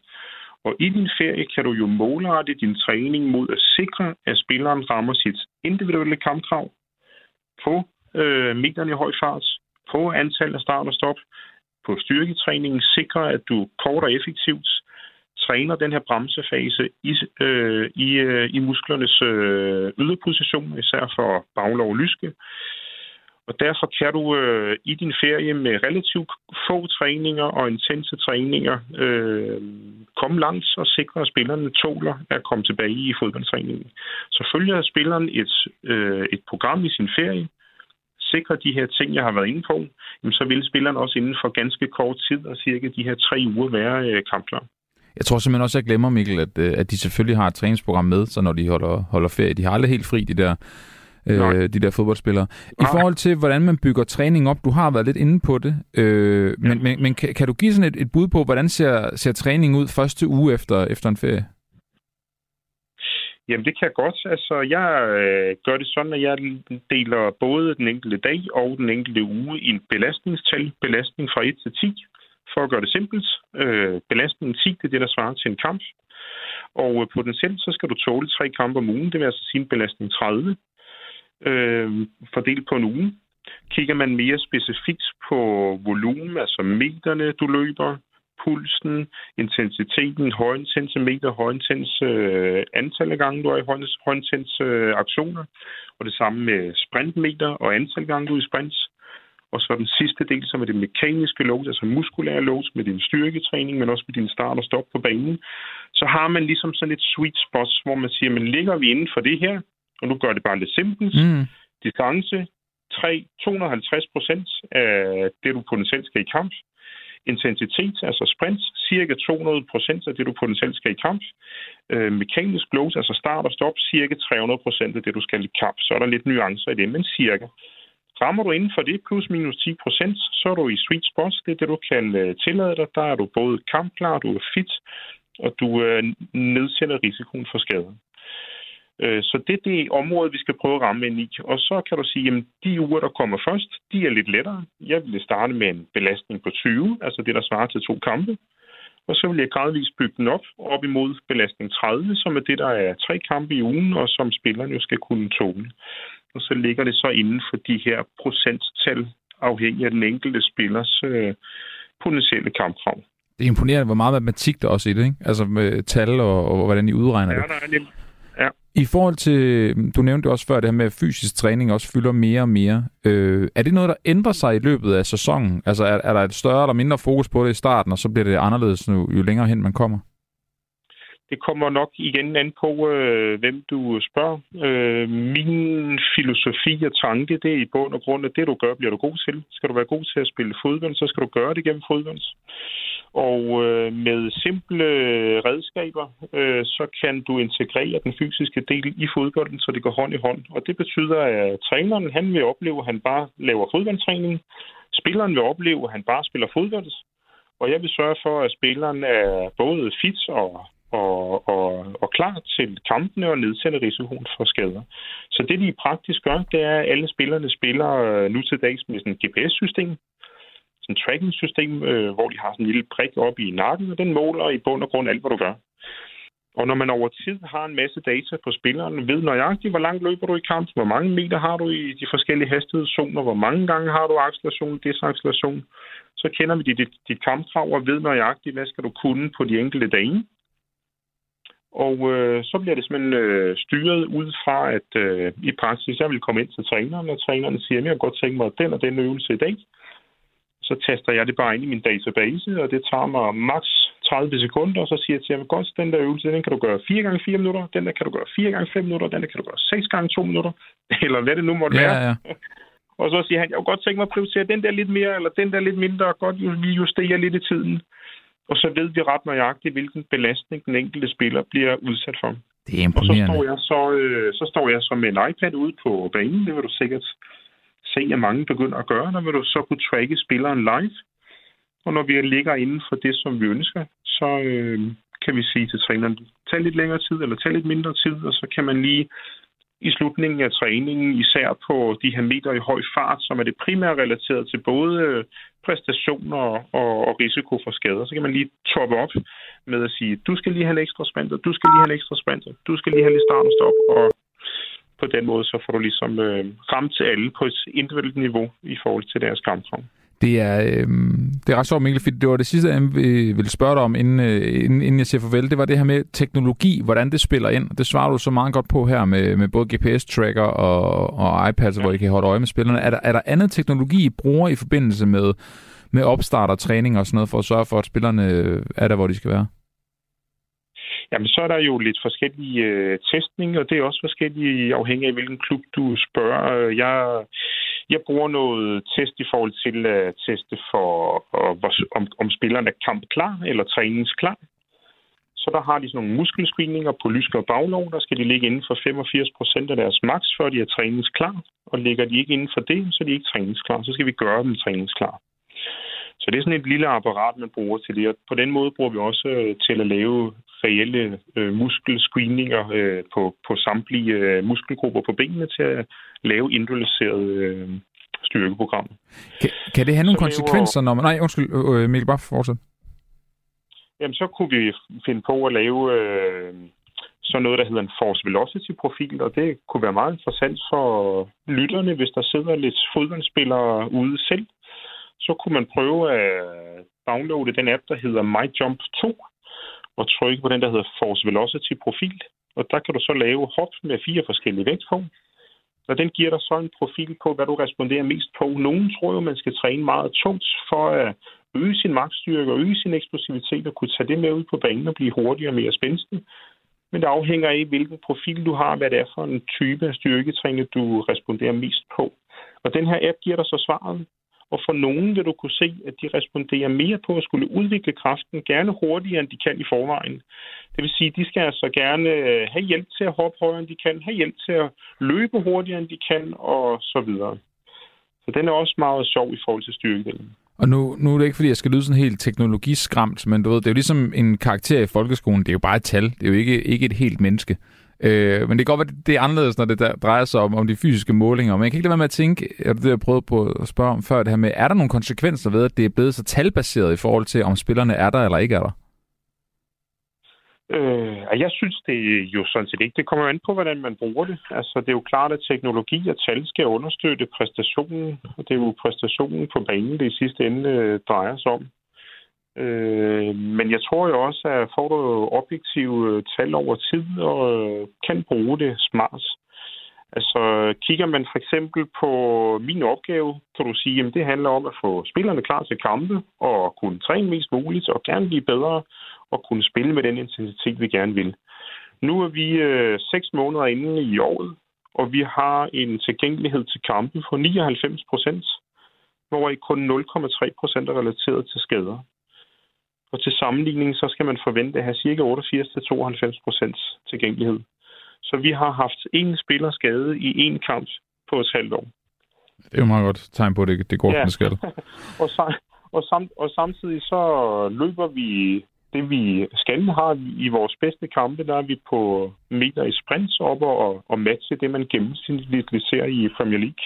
C: Og i din ferie kan du jo målrette din træning mod at sikre, at spilleren rammer sit individuelle kampkrav på øh, medierne i høj fart, på antal af start og stop, på styrketræningen, sikre, at du kort og effektivt træner den her bremsefase i, øh, i, øh, i musklernes øh, yderposition, især for baglov og lyske. Og derfor kan du øh, i din ferie med relativt få træninger og intense træninger øh, komme langt og sikre, at spillerne tåler at komme tilbage i fodboldtræningen. Så følger spilleren et, øh, et program i sin ferie, sikrer de her ting, jeg har været inde på, jamen, så vil spilleren også inden for ganske kort tid og cirka de her tre uger være øh, kampklar.
A: Jeg tror simpelthen også, at jeg glemmer, Mikkel, at, øh, at de selvfølgelig har et træningsprogram med, så når de holder, holder ferie. De har aldrig helt fri, de der øh, de der fodboldspillere. I forhold til, hvordan man bygger træning op, du har været lidt inde på det, øh, men, ja. men, men kan, kan du give sådan et, et bud på, hvordan ser, ser træning ud første uge efter, efter en ferie?
C: Jamen, det kan jeg godt. Altså, jeg øh, gør det sådan, at jeg deler både den enkelte dag og den enkelte uge i en belastningstal. Belastning fra 1 til 10, for at gøre det simpelt. Øh, belastningen 10, det er det, der svarer til en kamp. Og øh, potentielt, så skal du tåle tre kampe om ugen. Det vil altså sige en belastning 30 øh, fordelt på en uge. Kigger man mere specifikt på volumen, altså meterne, du løber, pulsen, intensiteten, højintense meter, højintens øh, antal af gange, du er i højintense øh, aktioner, og det samme med sprintmeter og antal gange, du er i sprints. Og så den sidste del, som er det mekaniske load, altså muskulære load med din styrketræning, men også med din start og stop på banen. Så har man ligesom sådan et sweet spot, hvor man siger, men ligger vi inden for det her, og nu gør det bare lidt simpelt. Mm. Distance 3, 250 procent af det, du potentielt skal i kamp. Intensitet, altså sprint, cirka 200 procent af det, du potentielt skal i kamp. Øh, mekanisk load, altså start og stop, cirka 300 procent af det, du skal i kamp. Så er der lidt nuancer i det, men cirka. Rammer du inden for det, plus minus 10 procent, så er du i sweet spot. Det er det, du kan øh, tillade dig. Der er du både kampklar, du er fit, og du øh, nedsætter risikoen for skade. Øh, så det er det område, vi skal prøve at ramme ind i. Og så kan du sige, at de uger, der kommer først, de er lidt lettere. Jeg vil starte med en belastning på 20, altså det, der svarer til to kampe. Og så vil jeg gradvist bygge den op, op imod belastning 30, som er det, der er tre kampe i ugen, og som spillerne jo skal kunne tåle. Og så ligger det så inden for de her procenttal, afhængig af den enkelte spillers øh, potentielle kampkrav.
A: Det er imponerende, hvor meget matematik der også er i det, ikke? Altså med tal og, og hvordan I udregner
C: ja,
A: det.
C: Er lidt, Ja.
A: I forhold til, du nævnte også før, det her med, at fysisk træning også fylder mere og mere. Øh, er det noget, der ændrer sig i løbet af sæsonen? Altså er, er der et større eller mindre fokus på det i starten, og så bliver det anderledes nu, jo længere hen man kommer?
C: Det kommer nok igen an på, øh, hvem du spørger. Øh, min filosofi og tanke, det er i bund og grund, at det du gør, bliver du god til. Skal du være god til at spille fodbold, så skal du gøre det gennem fodbold. Og øh, med simple redskaber, øh, så kan du integrere den fysiske del i fodbolden, så det går hånd i hånd. Og det betyder, at træneren han vil opleve, at han bare laver fodboldtræning. Spilleren vil opleve, at han bare spiller fodbold. Og jeg vil sørge for, at spilleren er både fit og og, og, og klar til kampene og nedsætte risikoen for skader. Så det, de praktisk gør, det er, at alle spillerne spiller øh, nu til dags med sådan et GPS-system, sådan et tracking-system, øh, hvor de har sådan en lille prik op i nakken, og den måler i bund og grund alt, hvad du gør. Og når man over tid har en masse data på spilleren, ved nøjagtigt, hvor langt løber du i kamp, hvor mange meter har du i de forskellige hastighedszoner, hvor mange gange har du acceleration, desacceleration, så kender vi dit, dit kampkrav og ved nøjagtigt, hvad skal du kunne på de enkelte dage. Og øh, så bliver det simpelthen øh, styret ud fra, at øh, i praksis, jeg vil komme ind til træneren, og træneren siger, at jeg har godt tænkt mig den og den øvelse i dag. Så taster jeg det bare ind i min database, og det tager mig maks 30 sekunder, og så siger jeg til ham, godt, den der øvelse, den kan du gøre 4 gange 4 minutter, den der kan du gøre 4 gange 5 minutter, den der kan du gøre 6 gange 2 minutter, eller hvad det nu måtte
A: ja,
C: være.
A: Ja.
C: og så siger han, jeg kunne godt tænke mig at prioritere den der lidt mere, eller den der lidt mindre, og godt vi justerer lidt i tiden. Og så ved vi ret nøjagtigt, hvilken belastning den enkelte spiller bliver udsat for.
A: Det er imponerende.
C: Og så står jeg så, øh, så, står jeg så med en iPad ude på banen. Det vil du sikkert se, at mange begynder at gøre. Der vil du så kunne tracke spilleren live. Og når vi ligger inden for det, som vi ønsker, så øh, kan vi sige til træneren, tag lidt længere tid, eller tag lidt mindre tid, og så kan man lige i slutningen af træningen, især på de her meter i høj fart, som er det primære relateret til både øh, præstationer og, og risiko for skader. Så kan man lige toppe op med at sige, du skal lige have en ekstra sprinter, du skal lige have en ekstra sprinter, du skal lige have lidt start og stop, og på den måde så får du ligesom øh, ramt til alle på et individuelt niveau i forhold til deres kampform.
A: Det er, øh, det er ret sjovt, Mikkel, fordi det var det sidste, jeg ville spørge dig om, inden, øh, inden, inden jeg siger farvel. Det var det her med teknologi, hvordan det spiller ind. Det svarer du så meget godt på her med, med både GPS-tracker og, og iPads, ja. hvor I kan holde øje med spillerne. Er der, er der andet teknologi, I bruger i forbindelse med, med opstart og træning og sådan noget, for at sørge for, at spillerne er der, hvor de skal være?
C: Jamen, så er der jo lidt forskellige øh, testning, og det er også forskellige afhængig af, hvilken klub du spørger. Jeg, jeg bruger noget test i forhold til at teste for, øh, om, om spilleren er kampklar eller træningsklar. Så der har de sådan nogle muskelscreeninger på lyske og baglov. Der skal de ligge inden for 85 procent af deres max, før de er træningsklar. Og ligger de ikke inden for det, så er de ikke træningsklar. Så skal vi gøre dem træningsklar. Så det er sådan et lille apparat, man bruger til det. Og på den måde bruger vi også øh, til at lave reelle øh, muskelscreeninger øh, på, på samtlige øh, muskelgrupper på benene til at lave individualiseret øh, styrkeprogrammer.
A: Kan, kan det have nogle så konsekvenser, når man... Nej, undskyld, øh, øh, Mikkel, bare fortsæt.
C: Jamen, så kunne vi finde på at lave øh, sådan noget, der hedder en force velocity profil, og det kunne være meget interessant for lytterne, hvis der sidder lidt fodboldspillere ude selv. Så kunne man prøve at downloade den app, der hedder MyJump 2, og trykke på den, der hedder Force Velocity Profil. Og der kan du så lave hop med fire forskellige vægtform. Og den giver dig så en profil på, hvad du responderer mest på. Nogen tror jo, man skal træne meget tungt for at øge sin magtstyrke og øge sin eksplosivitet og kunne tage det med ud på banen og blive hurtigere og mere spændende. Men det afhænger af, hvilken profil du har, hvad det er for en type af styrketræning, du responderer mest på. Og den her app giver dig så svaret. Og for nogen vil du kunne se, at de responderer mere på at skulle udvikle kraften, gerne hurtigere, end de kan i forvejen. Det vil sige, at de skal altså gerne øh, have hjælp til at hoppe højere, end de kan, have hjælp til at løbe hurtigere, end de kan, og så videre. Så den er også meget sjov i forhold til styrkedelen.
A: Og nu, nu er det ikke, fordi jeg skal lyde sådan helt teknologiskræmt, men du ved, det er jo ligesom en karakter i folkeskolen. Det er jo bare et tal. Det er jo ikke, ikke et helt menneske. Øh, men det kan godt være, det er anderledes, når det der drejer sig om, om de fysiske målinger. Men jeg kan ikke lade være med at tænke, og det jeg prøvede på at spørge om før, det her med, er der nogle konsekvenser ved, at det er blevet så talbaseret i forhold til, om spillerne er der eller ikke er der?
C: Øh, jeg synes det jo sådan set ikke. Det kommer an på, hvordan man bruger det. Altså, det er jo klart, at teknologi og tal skal understøtte præstationen, og det er jo præstationen på banen, det i sidste ende øh, drejer sig om. Øh, men jeg tror jo også, at får du objektive øh, tal over tid og øh, kan bruge det smart. Altså, kigger man for eksempel på min opgave, kan du sige, at det handler om at få spillerne klar til kampe og kunne træne mest muligt og gerne blive bedre og kunne spille med den intensitet, vi gerne vil. Nu er vi øh, seks måneder inde i året, og vi har en tilgængelighed til kampen på 99 procent, hvor kun 0,3 procent er relateret til skader. Og til sammenligning, så skal man forvente at have ca. 88-92 procent tilgængelighed. Så vi har haft en spiller skade i en kamp på et halvt år.
A: Det er jo meget godt tegn på, at det, det går, ja. skal.
C: og, sam, og, sam, og samtidig så løber vi det, vi skal have i vores bedste kampe, der er vi på meter i sprints op og, og matche det, man gennemsnitligt ser i Premier League,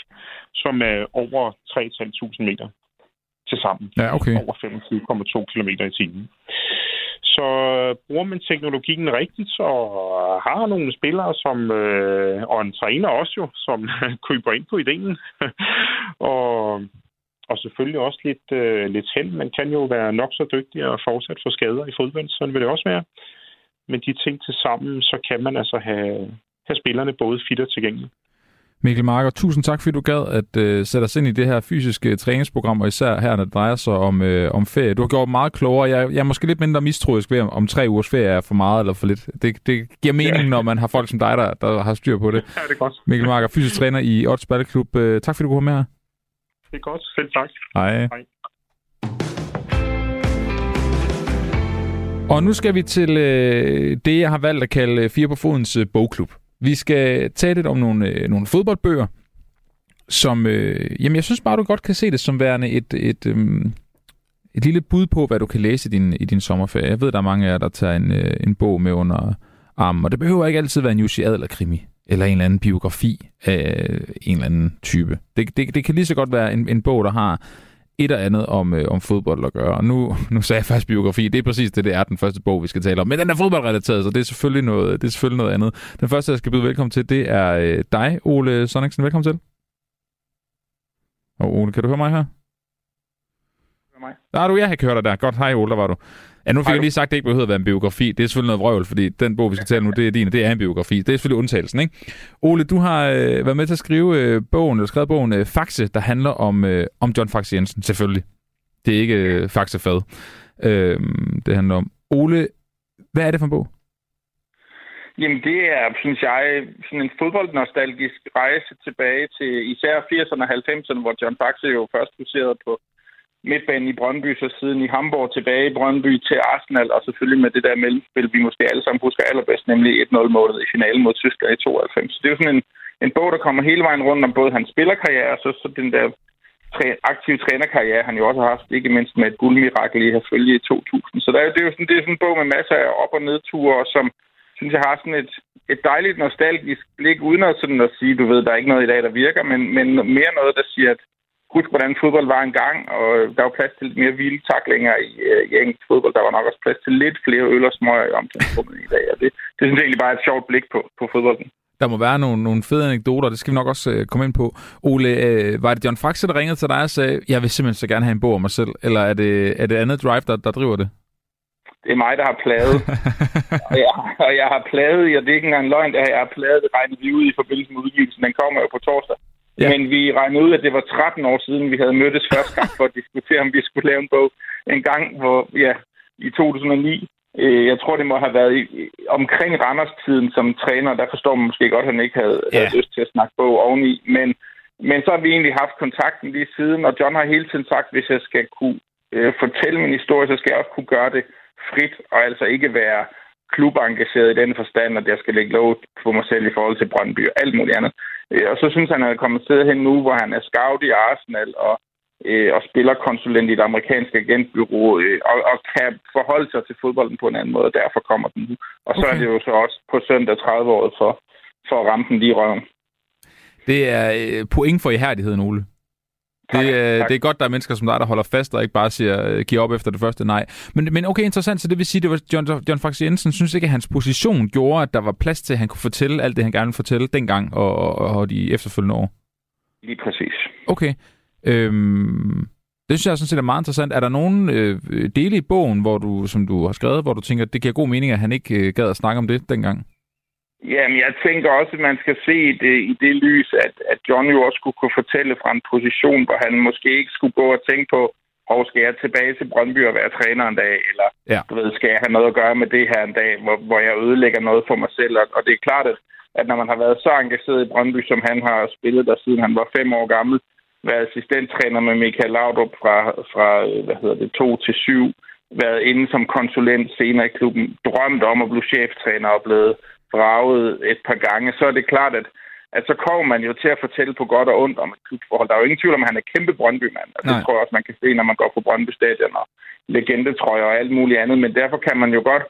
C: som er over 3.500 meter til sammen.
A: Ja, okay.
C: Over 25,2 km i timen. Så bruger man teknologien rigtigt, og har nogle spillere, som, øh, og en træner også jo, som køber ind på ideen, og, og selvfølgelig også lidt, øh, lidt held. Man kan jo være nok så dygtig og fortsat få skader i fodbold, sådan vil det også være. Men de ting til sammen, så kan man altså have, have spillerne både fit og tilgængelige.
A: Mikkel Marker, tusind tak, fordi du gad at uh, sætte os ind i det her fysiske træningsprogram, og især her, når det drejer sig om, uh, om ferie. Du har gjort meget klogere. Jeg, jeg er måske lidt mindre mistroisk ved, om tre ugers ferie er for meget eller for lidt. Det, det giver mening, ja. når man har folk som dig, der, der har styr på det.
C: Ja, det er godt.
A: Mikkel Marker, fysisk træner i Odds Balleklub. Uh, tak, fordi du kom med her.
C: Det er godt. Selv tak.
A: Hej. Hej. Og nu skal vi til øh, det, jeg har valgt at kalde Fire på Fodens øh, bogklub. Vi skal tale lidt om nogle, øh, nogle fodboldbøger, som... Øh, jamen, jeg synes bare, du godt kan se det som værende et, et, øh, et lille bud på, hvad du kan læse i din, i din sommerferie. Jeg ved, der er mange af jer, der tager en, øh, en bog med under armen, og det behøver ikke altid være en Jussi Adler-krimi eller en eller anden biografi af en eller anden type. Det, det, det kan lige så godt være en, en bog, der har et eller andet om, øh, om fodbold at gøre. Og nu, nu sagde jeg faktisk biografi. Det er præcis det, det er den første bog, vi skal tale om. Men den er fodboldrelateret, så det er selvfølgelig noget, det er selvfølgelig noget andet. Den første, jeg skal byde velkommen til, det er øh, dig, Ole Sonningsen. Velkommen til. Og Ole, kan du høre mig her?
C: Mig.
A: Der er du, jeg kan høre dig der. Godt, hej Ole, der var du. Ja, nu fik Hej, jeg lige sagt, at det ikke behøver at være en biografi. Det er selvfølgelig noget vrøvl, fordi den bog, vi skal tale nu, det er din, det er en biografi. Det er selvfølgelig undtagelsen, ikke? Ole, du har øh, været med til at skrive øh, bogen, eller skrevet bogen øh, Faxe, der handler om, øh, om John Faxe Jensen, selvfølgelig. Det er ikke øh, Faxe Fad, øh, det handler om. Ole, hvad er det for en bog?
D: Jamen, det er, synes jeg, sådan en fodboldnostalgisk rejse tilbage til især 80'erne og 90'erne, hvor John Faxe jo først huserede på midtbanen i Brøndby, så siden i Hamburg tilbage i Brøndby til Arsenal, og selvfølgelig med det der mellemspil, vi måske alle sammen husker allerbedst, nemlig 1-0-målet i finalen mod Tyskland i 92. Så det er jo sådan en, en bog, der kommer hele vejen rundt om både hans spillerkarriere, og så, så den der træ, aktive trænerkarriere, han jo også har haft, ikke mindst med et guldmirakel i herfølge i 2000. Så der, det er jo sådan, det er sådan en bog med masser af op- og nedture, som synes jeg har sådan et, et dejligt nostalgisk blik, uden at, sådan at sige, du ved, der er ikke noget i dag, der virker, men, men mere noget, der siger, at huske, hvordan fodbold var engang, og der var plads til lidt mere vilde taklinger i, øh, i engelsk fodbold. Der var nok også plads til lidt flere øl og smøger i omklædningsrummet i dag, og det, det synes jeg egentlig bare er et sjovt blik på, på fodbolden.
A: Der må være nogle, nogle fede anekdoter, det skal vi nok også øh, komme ind på. Ole, øh, var det John Faxe, der ringede til dig og sagde, jeg vil simpelthen så gerne have en bog om mig selv, eller er det, er det andet drive, der, der driver det?
D: Det er mig, der har pladet. og, jeg, og jeg har pladet, og det er ikke engang løgn, det jeg har pladet, det regnet vi ud i forbindelse med udgivelsen. Den kommer jo på torsdag. Ja. Men vi regnede ud, at det var 13 år siden, vi havde mødtes første gang for at diskutere, om vi skulle lave en bog. En gang, hvor, ja, i 2009, øh, jeg tror, det må have været i, omkring Randers-tiden som træner. Der forstår man måske godt, at han ikke havde, ja. havde lyst til at snakke bog oveni. Men, men så har vi egentlig haft kontakten lige siden, og John har hele tiden sagt, at hvis jeg skal kunne øh, fortælle min historie, så skal jeg også kunne gøre det frit, og altså ikke være klubengageret i den forstand, at jeg skal lægge lov på mig selv i forhold til Brøndby og alt muligt andet. Øh, og så synes han, at han er kommet sted hen nu, hvor han er scout i Arsenal og, øh, og spiller konsulent i et amerikansk agentbyrå øh, og, og kan forholde sig til fodbolden på en anden måde, og derfor kommer den nu. Og så okay. er det jo så også på søndag 30 år for, for at ramme den lige i røven.
A: Det er point for ihærdigheden, Ole. Det, tak, det er godt, der er mennesker som dig, der holder fast og ikke bare siger, øh, giver op efter det første nej. Men, men okay, interessant. Så det vil sige, det var John, John Fax Jensen synes ikke, at hans position gjorde, at der var plads til, at han kunne fortælle alt det, han gerne ville fortælle dengang og, og, og de efterfølgende år?
D: Lige præcis.
A: Okay. Øhm, Det synes jeg sådan set er meget interessant. Er der nogen øh, dele i bogen, hvor du, som du har skrevet, hvor du tænker, at det giver god mening, at han ikke øh, gad at snakke om det dengang?
D: Jamen, jeg tænker også, at man skal se det i det lys, at, at John jo også skulle kunne fortælle fra en position, hvor han måske ikke skulle gå og tænke på, hvor skal jeg tilbage til Brøndby og være træner en dag, eller ja. du ved, skal jeg have noget at gøre med det her en dag, hvor, hvor jeg ødelægger noget for mig selv. Og, og det er klart, at, at når man har været så engageret i Brøndby, som han har spillet der siden han var fem år gammel, været assistenttræner med Michael Laudrup fra, fra hvad hedder det, 2 til 7, været inde som konsulent senere i klubben, drømt om at blive cheftræner og blevet vraget et par gange, så er det klart, at, at så kommer man jo til at fortælle på godt og ondt om et klubforhold. Der er jo ingen tvivl om, at han er kæmpe Brøndby-mand. Og det tror jeg også, man kan se, når man går på Brøndby Stadion og legendetrøjer og alt muligt andet. Men derfor kan man jo godt,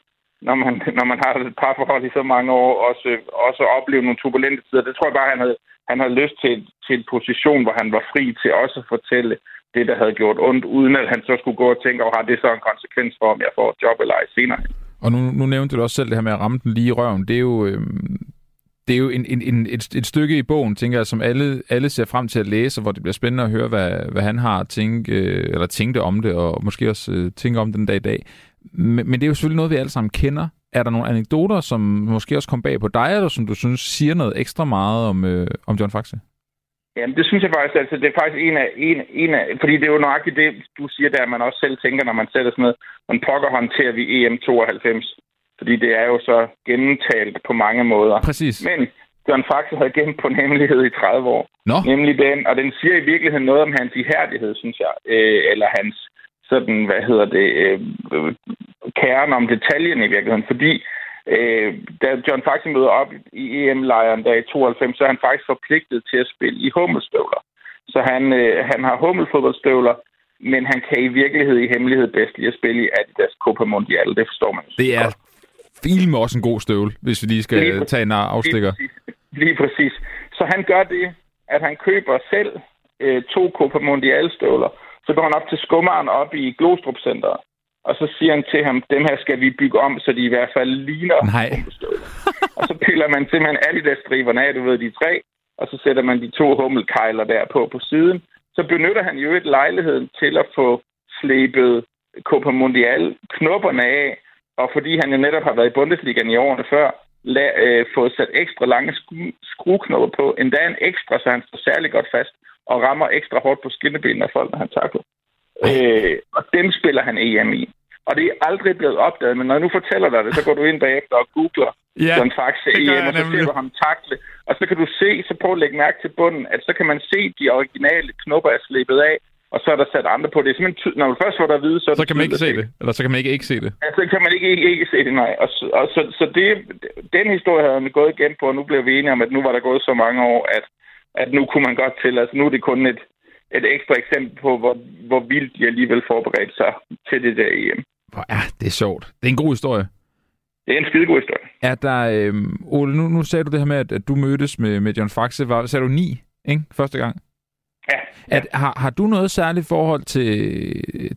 D: når man, når man har et par forhold i så mange år, også, også opleve nogle turbulente tider. Det tror jeg bare, han havde, han havde lyst til, til en position, hvor han var fri til også at fortælle det, der havde gjort ondt, uden at han så skulle gå og tænke, og har det så en konsekvens for, om jeg får et job eller ej senere.
A: Og nu, nu nævnte du også selv det her med at ramme den lige i røven. Det er jo, øh, det er jo en, en, en, et, et stykke i bogen, tænker jeg, som alle, alle ser frem til at læse, hvor det bliver spændende at høre, hvad, hvad han har tænkt, øh, eller tænkte om det, og måske også øh, tænke om den dag i dag. Men, men det er jo selvfølgelig noget, vi alle sammen kender. Er der nogle anekdoter, som måske også kom bag på dig, eller som du synes siger noget ekstra meget om, øh, om John Faxe?
D: Jamen, det synes jeg faktisk, altså, det er faktisk en af, en, en af, fordi det er jo nøjagtigt det, du siger der, man også selv tænker, når man sætter sådan noget, man pokker håndterer vi EM92, fordi det er jo så gennemtalt på mange måder.
A: Præcis.
D: Men John Faxe havde gemt på nemlighed i 30 år.
A: Nå.
D: Nemlig den, og den siger i virkeligheden noget om hans ihærdighed, synes jeg, øh, eller hans sådan, hvad hedder det, øh, kerne om detaljen i virkeligheden, fordi Øh, da John Faxe møder op i EM-lejren der i 92, så er han faktisk forpligtet til at spille i hummelstøvler. Så han, øh, han har hummelfodboldstøvler, men han kan i virkelighed i hemmelighed bedst lide at spille i Adidas Copa Mondial. Det forstår man.
A: Det er med også en god støvle, hvis vi lige skal lige tage en afstikker.
D: Lige præcis. lige præcis. Så han gør det, at han køber selv øh, to Copa Mondial støvler. Så går han op til skummeren op i Glostrup Center, og så siger han til ham, dem her skal vi bygge om, så de i hvert fald ligner
A: Nej.
D: og så piller man simpelthen Adidas-striberne af, du ved, de tre, og så sætter man de to hummelkejler der på på siden. Så benytter han jo et lejligheden til at få slebet Copa Mundial knopperne af, og fordi han jo netop har været i Bundesligaen i årene før, la, øh, fået sat ekstra lange skru- skrueknopper på, endda en ekstra, så han står særlig godt fast, og rammer ekstra hårdt på skinnebenene af folk, når han takler. Øh, og dem spiller han EM i. Og det er aldrig blevet opdaget, men når jeg nu fortæller dig det, så går du ind bagefter og googler
A: ja,
D: John Faxe EM, og så ser du ham takle. Og så kan du se, så prøv at lægge mærke til bunden, at så kan man se, de originale knopper er slippet af, og så er der sat andre på. Det er simpelthen, når du først får der at vide, så...
A: Så kan man ikke se det, eller så kan man ikke ikke se det.
D: Ja, så kan man ikke ikke, ikke se det, nej. Og, så, og så, så det, den historie havde han gået igen på, og nu blev vi enige om, at nu var der gået så mange år, at, at nu kunne man godt til, altså nu er det kun et, et ekstra eksempel på, hvor, hvor vildt de alligevel forberedte sig til det der EM.
A: Hvor er det er sjovt. Det er en god historie.
D: Det er en skide god historie.
A: Er der, øh, Ole, nu, nu sagde du det her med, at, at du mødtes med, med John Faxe. Var, sagde du ni, ikke? Første gang?
D: Ja. ja.
A: At, har, har du noget særligt forhold til,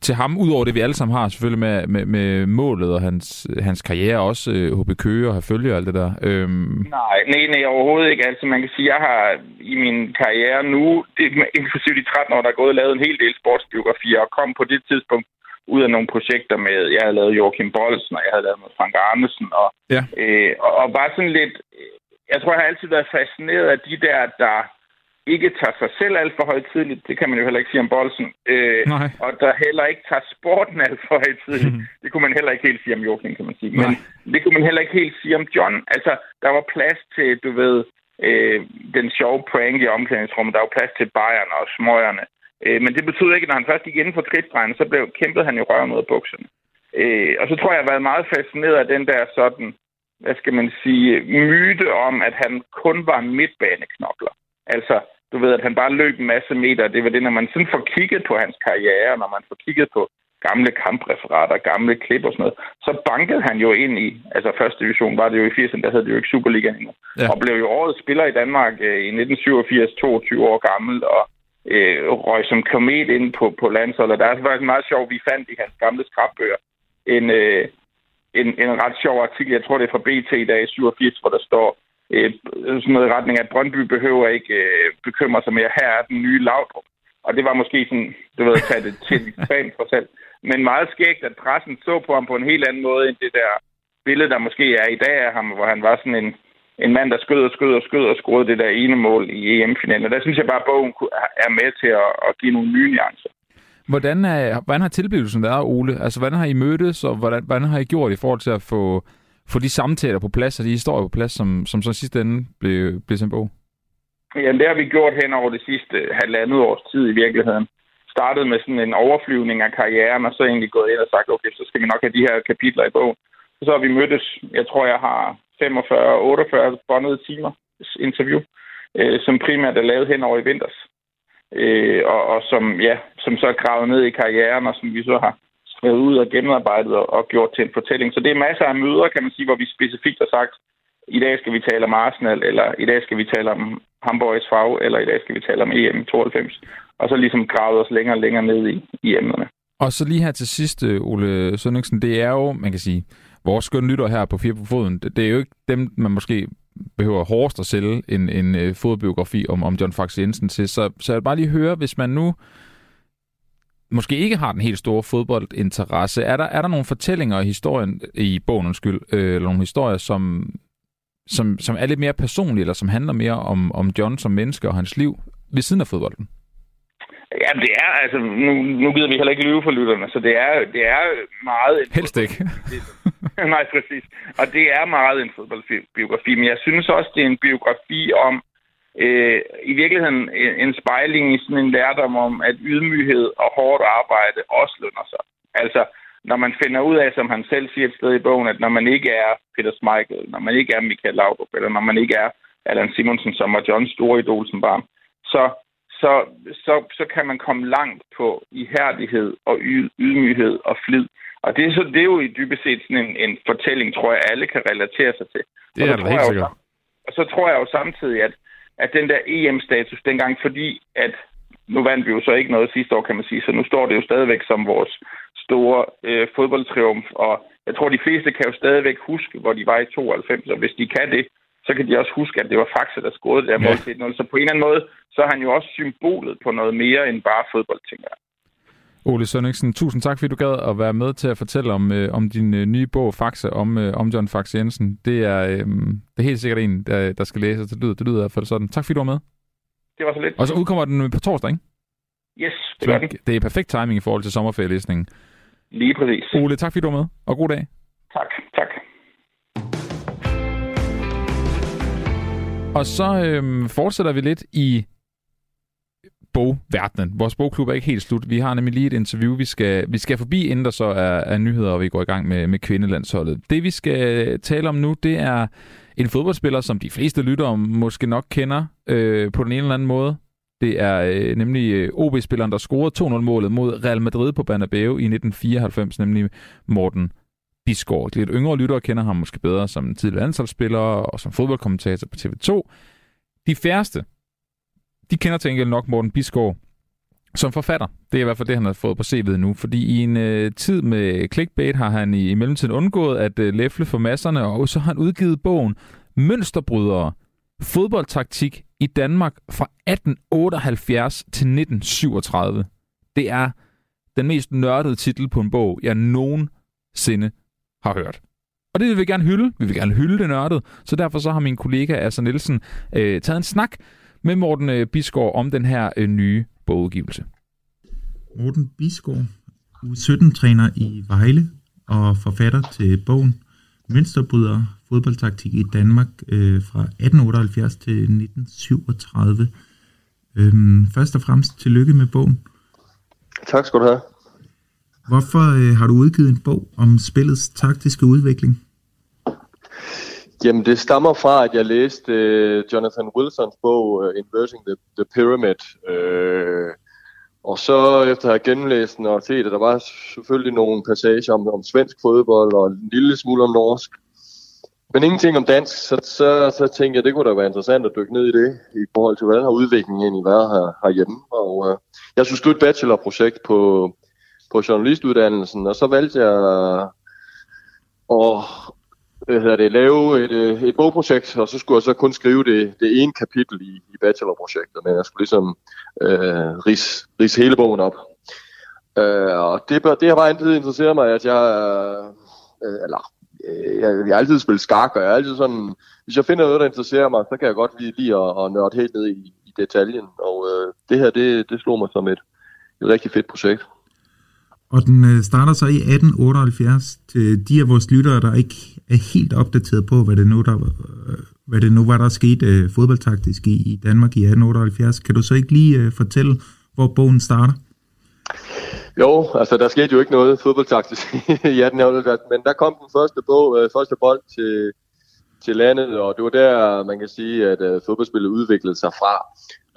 A: til ham, udover det vi alle sammen har, selvfølgelig med, med, med målet og hans, hans karriere, også øh, HB Køge og have følge og alt det der? Øhm...
D: Nej, nej, nej, overhovedet ikke. Altså, man kan sige, jeg har i min karriere nu, inklusive de 13 år, der er gået, lavet en hel del sportsbiografier, og kom på det tidspunkt ud af nogle projekter med, jeg havde lavet Joachim Bolsen, og jeg havde lavet med Frank Arnesen, og,
A: ja.
D: øh, og, og bare sådan lidt, jeg tror, jeg har altid været fascineret af de der, der ikke tager sig selv alt for højtidligt. Det kan man jo heller ikke sige om Bolsen.
A: Øh, Nej.
D: og der heller ikke tager sporten alt for højtidligt. Mm. Det kunne man heller ikke helt sige om Joachim, kan man sige. Men Nej. det kunne man heller ikke helt sige om John. Altså, der var plads til, du ved, øh, den sjove prank i omklædningsrummet. Der var plads til Bayern og smøgerne. Øh, men det betyder ikke, at når han først gik inden for kridtstregen, så blev, kæmpede han jo røven ud af bukserne. Øh, og så tror jeg, jeg har været meget fascineret af den der sådan, hvad skal man sige, myte om, at han kun var midtbaneknokler. Altså, du ved, at han bare løb en masse meter. Det var det, når man sådan får kigget på hans karriere, når man får kigget på gamle kampreferater, gamle klip og sådan noget, så bankede han jo ind i, altså første division var det jo i 80'erne, der havde det jo ikke Superligaen endnu, ja. og blev jo årets spiller i Danmark øh, i 1987, 22 år gammel, og øh, røg som komet ind på, på landsholdet. Der er faktisk meget sjovt, vi fandt i hans gamle skrabbøger en, øh, en, en ret sjov artikel, jeg tror det er fra BT i dag, 87, hvor der står, øh, sådan noget i retning af, at Brøndby behøver ikke øh, bekymre sig mere. Her er den nye Laudrup. Og det var måske sådan, du ved, at tage det til ekstremt for selv. Men meget skægt, at pressen så på ham på en helt anden måde, end det der billede, der måske er i dag af ham, hvor han var sådan en, en mand, der skød og skød og skød og scorede det der ene mål i EM-finalen. Der synes jeg bare, at bogen er med til at, at give nogle nye nuancer.
A: Hvordan, er, hvordan har tilblivelsen været, Ole? Altså, hvordan har I mødtes, og hvordan, hvordan har I gjort i forhold til at få, få de samtaler på plads, og de historier på plads, som, som så sidste ende blev, blev sendt bog?
D: Ja, det har vi gjort hen over det sidste halvandet års tid i virkeligheden. Startet med sådan en overflyvning af karrieren, og så egentlig gået ind og sagt, okay, så skal vi nok have de her kapitler i bogen. Og så har vi mødtes, jeg tror, jeg har 45-48 bondede timer interview, øh, som primært er lavet hen over i vinters. Øh, og, og som, ja, som så er gravet ned i karrieren, og som vi så har skrevet ud og gennemarbejdet og, og gjort til en fortælling. Så det er masser af møder, kan man sige, hvor vi specifikt har sagt, i dag skal vi tale om Arsenal, eller i dag skal vi tale om Hamburgs fag, eller i dag skal vi tale om EM 92. Og så ligesom gravet os længere og længere ned i, i emnerne.
A: Og så lige her til sidst, øh, Ole Sønningsen, det er jo, man kan sige, vores skønne lytter her på Fire på Foden, det er jo ikke dem, man måske behøver hårdest at sælge en, en øh, fodbiografi om, om John Fax Jensen til. Så, så jeg vil bare lige høre, hvis man nu måske ikke har den helt store fodboldinteresse, er der, er der nogle fortællinger i historien, i bogen, undskyld, øh, eller nogle historier, som, som, som er lidt mere personlige, eller som handler mere om, om John som menneske og hans liv ved siden af fodbolden?
D: Ja, det er, altså, nu, nu gider vi heller ikke lyve for lytterne, så det er, det er meget...
A: Helst ikke.
D: Nej, præcis. Og det er meget en fodboldbiografi, men jeg synes også, det er en biografi om, øh, i virkeligheden en, spejling i sådan en lærdom om, at ydmyghed og hårdt arbejde også lønner sig. Altså, når man finder ud af, som han selv siger et sted i bogen, at når man ikke er Peter Schmeichel, når man ikke er Michael Laudrup, eller når man ikke er Allan Simonsen, som var Johns store idol som barn, så så, så, så kan man komme langt på ihærdighed og ydmyghed og flid. Og det er, så, det er jo i dybest set sådan en, en fortælling, tror jeg, alle kan relatere sig til.
A: Det er det helt sikkert.
D: Og så tror jeg jo samtidig, at, at den der EM-status dengang, fordi at nu vandt vi jo så ikke noget sidste år, kan man sige, så nu står det jo stadigvæk som vores store øh, fodboldtriumf, og jeg tror, de fleste kan jo stadigvæk huske, hvor de var i 92, og hvis de kan det, så kan de også huske, at det var Faxe, der scorede det der mål til 1 Så på en eller anden måde, så er han jo også symbolet på noget mere end bare fodbold, tænker jeg.
A: Ole Sønningsen, tusind tak, fordi du gad at være med til at fortælle om, øh, om din øh, nye bog, Faxe, om, øh, om John Faxe Jensen. Det er, øh, det er helt sikkert en, der, der skal læse, det lyder, det lyder for det sådan. Tak fordi du var med.
D: Det var så lidt.
A: Og så udkommer den på torsdag, ikke?
D: Yes, det gør den.
A: Det er perfekt timing i forhold til sommerferielæsningen.
D: Lige præcis.
A: Ole, tak fordi du var med, og god dag.
D: Tak, tak.
A: Og så øhm, fortsætter vi lidt i bogverdenen. Vores bogklub er ikke helt slut. Vi har nemlig lige et interview, vi skal, vi skal forbi, inden der så er, er nyheder, og vi går i gang med, med kvindelandsholdet. Det vi skal tale om nu, det er en fodboldspiller, som de fleste lyttere måske nok kender øh, på den ene eller anden måde. Det er øh, nemlig øh, OB-spilleren, der scorede 2-0-målet mod Real Madrid på Bernabeu i 1994, nemlig Morten Bisgaard. Lidt yngre lyttere kender ham måske bedre som tidligere landsholdsspiller og som fodboldkommentator på TV2. De færreste, de kender til enkelt nok Morten Bisgaard som forfatter. Det er i hvert fald det, han har fået på CV'et nu. Fordi i en øh, tid med clickbait har han i, i mellemtiden undgået at øh, læfle for masserne, og så har han udgivet bogen Mønsterbrydere. Fodboldtaktik i Danmark fra 1878 til 1937. Det er den mest nørdede titel på en bog, jeg nogensinde har hørt. Og det vil vi gerne hylde. Vi vil gerne hylde det nørdede. Så derfor så har min kollega Asa Nielsen øh, taget en snak med Morten øh, Bisgaard om den her øh, nye bogudgivelse.
E: Morten Bisgaard, U17-træner i Vejle og forfatter til bogen Mønsterbryder fodboldtaktik i Danmark øh, fra 1878 til 1937. Øhm, først og fremmest tillykke med bogen.
F: Tak skal du have.
E: Hvorfor øh, har du udgivet en bog om spillets taktiske udvikling?
F: Jamen, det stammer fra, at jeg læste øh, Jonathan Wilsons bog uh, Inverting the, the Pyramid. Øh, og så efter at have gennemlæst den og set, at der var selvfølgelig nogle passager om, om svensk fodbold og en lille smule om norsk. Men ingenting om dansk, så, så, så tænkte jeg, det kunne da være interessant at dykke ned i det, i forhold til, hvordan har udviklingen egentlig været her, herhjemme. Og øh, jeg skulle skrive et bachelorprojekt på, på journalistuddannelsen, og så valgte jeg at hvad hedder det, lave et, øh, et bogprojekt, og så skulle jeg så kun skrive det, det ene kapitel i, i bachelorprojektet, men jeg skulle ligesom øh, ris, ris hele bogen op. Øh, og det, det har bare altid interesseret mig, at jeg, øh, eller, øh, jeg, jeg har altid spillet skak, og jeg er altid sådan, hvis jeg finder noget, der interesserer mig, så kan jeg godt lide, lide at, at nørde helt ned i, i detaljen, og øh, det her, det, det slog mig som et, et rigtig fedt projekt.
E: Og den øh, starter så i 1878 til øh, de af vores lyttere, der ikke er helt opdateret på, hvad det nu, der, øh, hvad det nu var, der skete øh, fodboldtaktisk i, i Danmark i 1878. Kan du så ikke lige øh, fortælle, hvor bogen starter?
F: Jo, altså der skete jo ikke noget fodboldtaktisk i 1878, men der kom den første, bog, øh, første bold til, til landet, og det var der, man kan sige, at øh, fodboldspillet udviklede sig fra.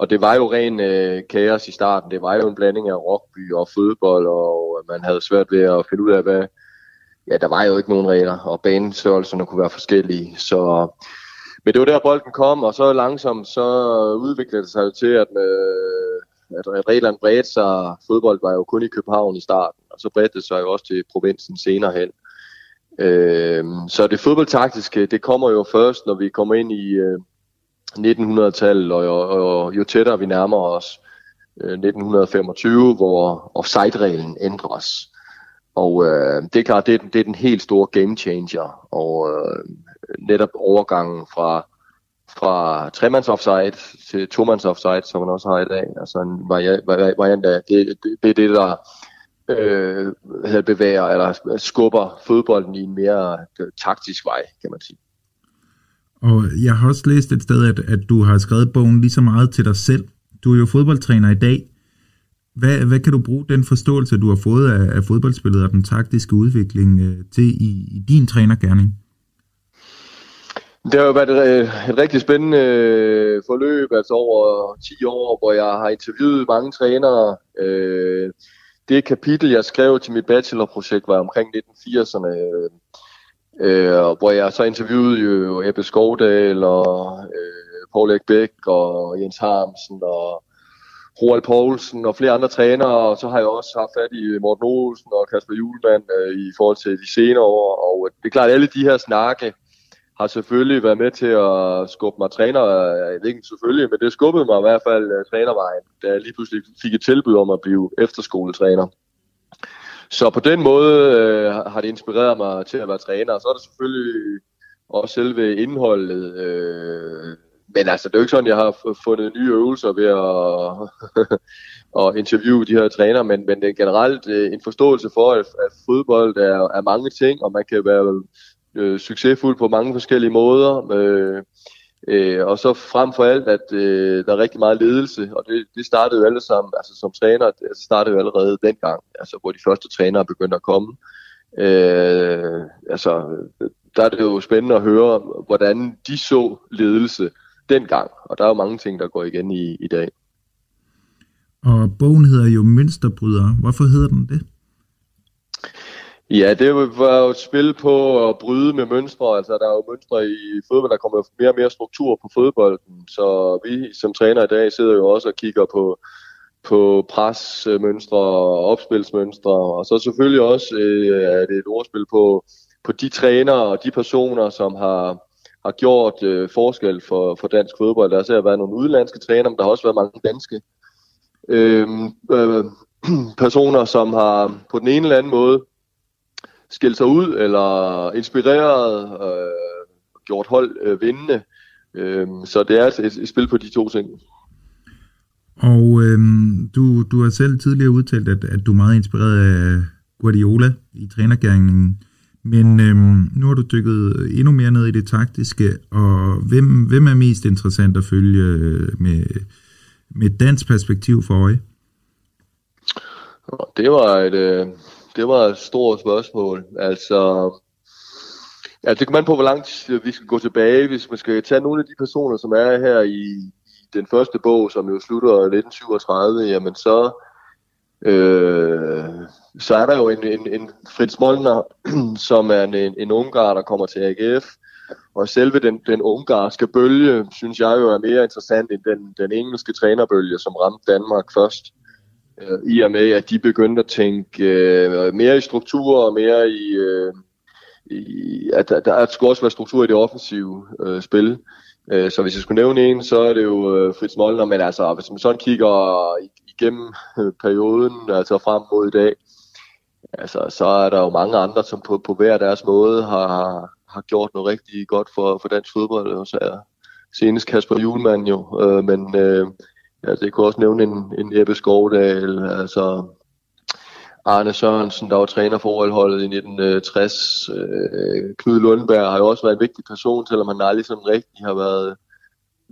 F: Og det var jo ren øh, kaos i starten. Det var jo en blanding af rugby og fodbold, og øh, man havde svært ved at finde ud af, hvad... Ja, der var jo ikke nogen regler, og banestørrelserne kunne være forskellige. Så... Men det var der, bolden kom, og så langsomt så udviklede det sig til, at, øh, at, at reglerne bredte sig. Fodbold var jo kun i København i starten, og så bredte det sig jo også til provinsen senere hen. Øh, så det fodboldtaktiske, det kommer jo først, når vi kommer ind i øh, 1900-tallet, og, og, og jo tættere vi nærmer os øh, 1925, hvor offside-reglen ændres. Og øh, det er klart, det er, det er den helt store game changer, og øh, netop overgangen fra fra tremands offside til tomands offside, som man også har i dag. Altså en variant af, det, det, det er det, der øh, bevæger eller skubber fodbolden i en mere øh, taktisk vej, kan man sige.
E: Og jeg har også læst et sted, at, at du har skrevet bogen lige så meget til dig selv. Du er jo fodboldtræner i dag. Hvad, hvad kan du bruge den forståelse, du har fået af, af fodboldspillet og den taktiske udvikling øh, til i, i din trænergærning?
F: Det har jo været et, øh, et rigtig spændende øh, forløb, altså over 10 år, hvor jeg har interviewet mange trænere. Øh, det kapitel, jeg skrev til mit bachelorprojekt, var omkring 1980'erne, øh, Øh, hvor jeg så interviewede jo Ebbe Skovdal og øh, Paul Ekbæk og Jens Harmsen og Roald Poulsen og flere andre trænere, og så har jeg også haft fat i Morten Olsen og Kasper Julemand øh, i forhold til de senere år, og øh, det er klart, at alle de her snakke har selvfølgelig været med til at skubbe mig. Træner, øh, jeg ved ikke selvfølgelig, men det skubbede mig i hvert fald trænervejen, da jeg lige pludselig fik et tilbud om at blive efterskoletræner. Så på den måde øh, har det inspireret mig til at være træner, og så er det selvfølgelig også selve indholdet. Øh, men altså, det er jo ikke sådan, jeg har fundet nye øvelser ved at, at interviewe de her træner, men, men det er generelt øh, en forståelse for, at, at fodbold er, er mange ting, og man kan være øh, succesfuld på mange forskellige måder. Øh, øh, og så frem for alt, at øh, der er rigtig meget ledelse, og det, det startede jo alle sammen, altså som træner, det altså startede jo allerede dengang, altså hvor de første trænere begyndte at komme. Øh, altså, der er det jo spændende at høre, hvordan de så ledelse dengang, og der er jo mange ting, der går igen i, i dag.
E: Og bogen hedder jo Mønsterbryder. Hvorfor hedder den det?
F: Ja, det var jo et spil på at bryde med mønstre. Altså, der er jo mønstre i fodbold, der kommer mere og mere struktur på fodbolden. Så vi som træner i dag sidder jo også og kigger på, på presmønstre og opspilsmønstre. Og så selvfølgelig også øh, er det et ordspil på, på de trænere og de personer, som har, har gjort øh, forskel for, for dansk fodbold. Der har været nogle udenlandske trænere, men der har også været mange danske øh, øh, personer, som har på den ene eller anden måde skilt sig ud, eller inspireret, øh, gjort hold øh, vindende. Øh, så det er et, et, et spil på de to ting.
E: Og øh, du, du har selv tidligere udtalt, at, at du er meget inspireret af Guardiola i trænergærningen. Men øh, nu har du dykket endnu mere ned i det taktiske, og hvem, hvem er mest interessant at følge øh, med, med dansk perspektiv for øje?
F: Det var et, øh, det var et stort spørgsmål. Altså, ja, det kommer an på, hvor langt øh, vi skal gå tilbage. Hvis man skal tage nogle af de personer, som er her i, i den første bog, som jo slutter 1937, jamen så, øh, så er der jo en, en, en Fritz Molnar, som er en, en, en ungar, der kommer til AGF. Og selve den, den ungarske bølge, synes jeg jo er mere interessant end den, den engelske trænerbølge, som ramte Danmark først øh, i og med, at de begyndte at tænke øh, mere i struktur og mere i, øh, i, at der, der skulle også være struktur i det offensive øh, spil. Øh, så hvis jeg skulle nævne en, så er det jo øh, Fritz Mollner, men altså, hvis man sådan kigger igennem øh, perioden, altså frem mod i dag, altså, så er der jo mange andre, som på, på hver deres måde har, har gjort noget rigtig godt for, for dansk fodbold. Og så er senest Kasper Julemand jo, øh, men øh, altså, jeg kunne også nævne en, en Ebbe Skovdal, altså Arne Sørensen, der var træner for OL-holdet i 1960. Øh, Knud Lundberg har jo også været en vigtig person, selvom han aldrig sådan rigtig har været...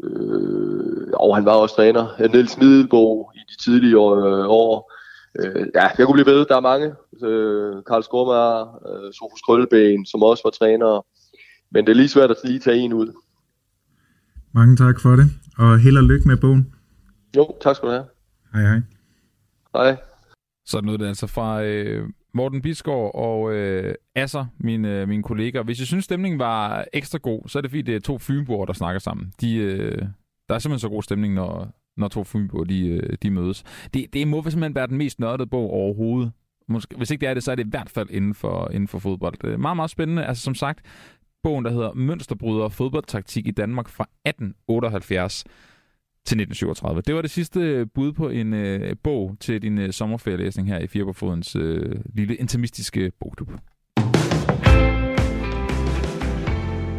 F: Øh, og han var også træner. Øh, Niels Middelbo i de tidlige år. Øh, år. Øh, ja, jeg kunne blive ved. Der er mange. Øh, Karl Skormager, øh, Sofus Krølleben, som også var træner. Men det er lige svært at lige tage en ud.
E: Mange tak for det, og held og lykke med bogen.
F: Jo, tak skal du have.
E: Hej hej.
F: Hej.
A: Så nu er det altså fra øh, Morten Bisgaard og øh, Asser, mine, øh, mine kolleger. Hvis jeg synes, stemningen var ekstra god, så er det fordi, det er to fynboer, der snakker sammen. De, øh, der er simpelthen så god stemning, når, når to fynboer de, øh, de mødes. Det, det må simpelthen være den mest nørdede bog overhovedet. Måske, hvis ikke det er det, så er det i hvert fald inden for, inden for fodbold. Det er meget, meget spændende. Altså som sagt, bogen, der hedder Mønsterbryder fodboldtaktik i Danmark fra 1878 til 1937. Det var det sidste øh, bud på en øh, bog til din øh, sommerferielæsning her i Fjerberfodens øh, lille intimistiske bogklub.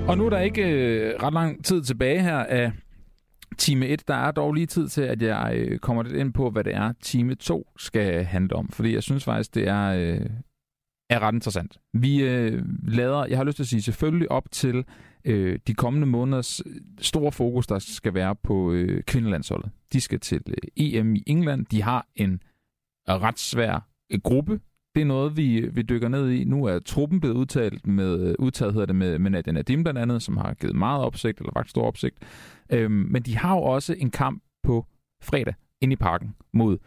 A: Og nu er der ikke øh, ret lang tid tilbage her af time 1. Der er dog lige tid til, at jeg øh, kommer lidt ind på, hvad det er, time 2 skal handle om. Fordi jeg synes faktisk, det er, øh, er ret interessant. Vi øh, lader, jeg har lyst til at sige, selvfølgelig op til øh, de kommende måneders øh, store fokus, der skal være på øh, kvindelandsholdet. De skal til øh, EM i England. De har en øh, ret svær øh, gruppe. Det er noget, vi, øh, vi dykker ned i. Nu er truppen blevet udtalt med, udtaget hedder det med, med Nadia Nadim blandt andet, som har givet meget opsigt, eller faktisk stor opsigt. Øhm, men de har jo også en kamp på fredag ind i parken mod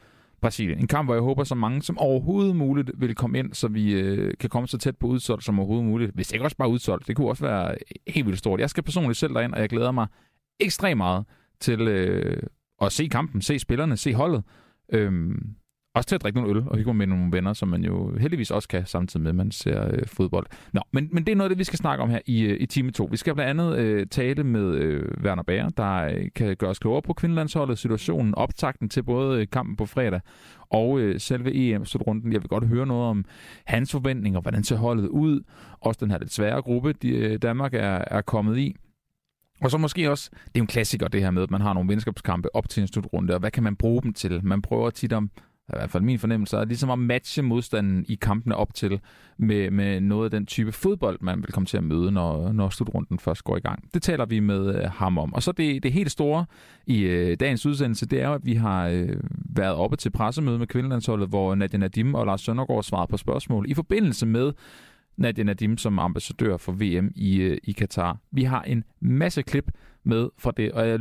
A: Brasilien. En kamp, hvor jeg håber, så mange som overhovedet muligt vil komme ind, så vi øh, kan komme så tæt på udsolgt som overhovedet muligt. Hvis ikke også bare udsolgt, det kunne også være helt vildt stort. Jeg skal personligt selv derind, og jeg glæder mig ekstremt meget til øh, at se kampen, se spillerne, se holdet. Øhm, også til at drikke nogle øl og hygge med nogle venner, som man jo heldigvis også kan, samtidig med, at man ser øh, fodbold. Nå, men, men det er noget af det, vi skal snakke om her i, øh, i time 2. Vi skal blandt andet øh, tale med øh, Werner Bager, der øh, kan gøre os klogere på kvindelandsholdet, situationen, optakten til både øh, kampen på fredag og øh, selve EM-slutrunden. Jeg vil godt høre noget om hans forventninger, hvordan ser holdet ud, også den her lidt svære gruppe, de, øh, Danmark er, er kommet i. Og så måske også, det er jo en klassiker det her med, at man har nogle venskabskampe op til en slutrunde, og hvad kan man bruge dem til? Man prøver tit om i hvert fald min fornemmelse, er ligesom at matche modstanden i kampene op til med, med noget af den type fodbold, man vil komme til at møde, når, når slutrunden først går i gang. Det taler vi med øh, ham om. Og så det, det helt store i øh, dagens udsendelse, det er jo, at vi har øh, været oppe til pressemøde med kvindelandsholdet, hvor Nadia Nadim og Lars Søndergaard svarede på spørgsmål i forbindelse med Nadia Nadim som ambassadør for VM i, øh, i Katar. Vi har en masse klip med fra det, og jeg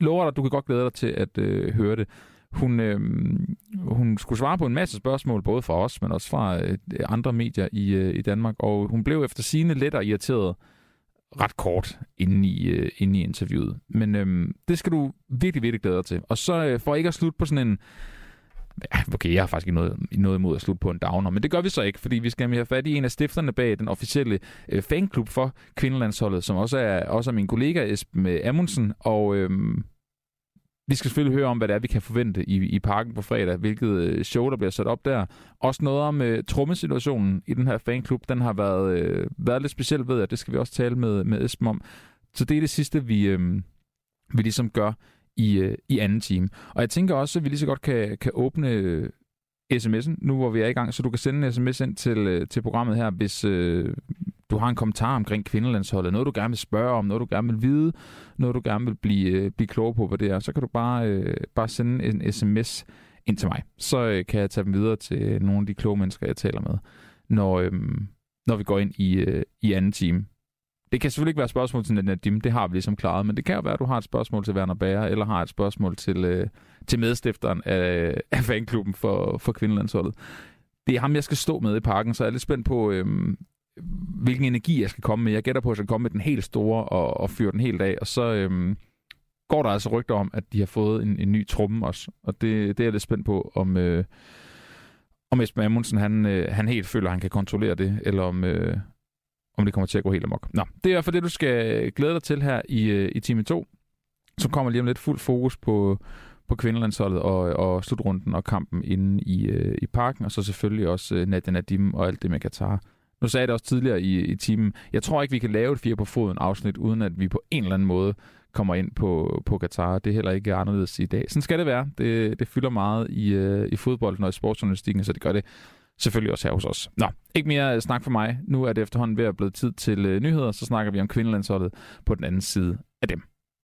A: lover dig, at du kan godt glæde dig til at øh, høre det. Hun, øh, hun skulle svare på en masse spørgsmål, både fra os, men også fra øh, andre medier i, øh, i Danmark, og hun blev efter sine let og irriteret ret kort inde i, øh, inde i interviewet. Men øh, det skal du virkelig, virkelig glæde dig til. Og så øh, for ikke at slutte på sådan en Ja, okay, jeg har faktisk ikke noget, noget imod at slutte på en downer, men det gør vi så ikke, fordi vi skal have fat i en af stifterne bag den officielle øh, fanklub for kvindelandsholdet, som også er, også er min kollega Esben øh, Amundsen, og øh, vi skal selvfølgelig høre om, hvad det er, vi kan forvente i, i parken på fredag, hvilket øh, show, der bliver sat op der. Også noget om uh, trommesituationen i den her fanklub. Den har været, uh, været lidt speciel, ved jeg. Det skal vi også tale med, med Esben om. Så det er det sidste, vi, uh, vi ligesom gør i, uh, i anden time. Og jeg tænker også, at vi lige så godt kan, kan åbne sms'en, nu hvor vi er i gang, så du kan sende en sms ind til, til programmet her, hvis, øh, du har en kommentar omkring kvindelandsholdet, noget du gerne vil spørge om, noget du gerne vil vide, noget du gerne vil blive, øh, blive klog på, hvad det er, så kan du bare, øh, bare sende en sms ind til mig. Så øh, kan jeg tage dem videre til nogle af de kloge mennesker, jeg taler med, når, øh, når vi går ind i, øh, i anden time. Det kan selvfølgelig ikke være spørgsmål til Nadim, det har vi ligesom klaret, men det kan jo være, at du har et spørgsmål til Werner Bager, eller har et spørgsmål til, øh, til medstifteren af, af fanklubben for, for kvindelandsholdet. Det er ham, jeg skal stå med i parken, så jeg er lidt spændt på, øh, hvilken energi jeg skal komme med. Jeg gætter på, at jeg skal komme med den helt store og, og fyre den helt af. Og så øhm, går der altså rygter om, at de har fået en, en ny tromme også. Og det, det er jeg lidt spændt på, om, øh, om Esben Amundsen han, øh, han helt føler, at han kan kontrollere det, eller om, øh, om det kommer til at gå helt amok. Nå, det er i hvert fald det, du skal glæde dig til her i, øh, i time 2. Så kommer lige om lidt fuld fokus på, på kvindelandsholdet og, og slutrunden og kampen inde i, øh, i parken, og så selvfølgelig også øh, Nadia Nadim og alt det med Katar. Nu sagde jeg det også tidligere i, i timen. Jeg tror ikke, vi kan lave et fire på foden afsnit, uden at vi på en eller anden måde kommer ind på, på Katar. Det er heller ikke anderledes i dag. Sådan skal det være. Det, det fylder meget i, øh, i fodbolden og i sportsjournalistikken, så det gør det selvfølgelig også her hos os. Nå, ikke mere øh, snak for mig. Nu er det efterhånden ved at blive tid til øh, nyheder, så snakker vi om kvindelandsholdet på den anden side af dem.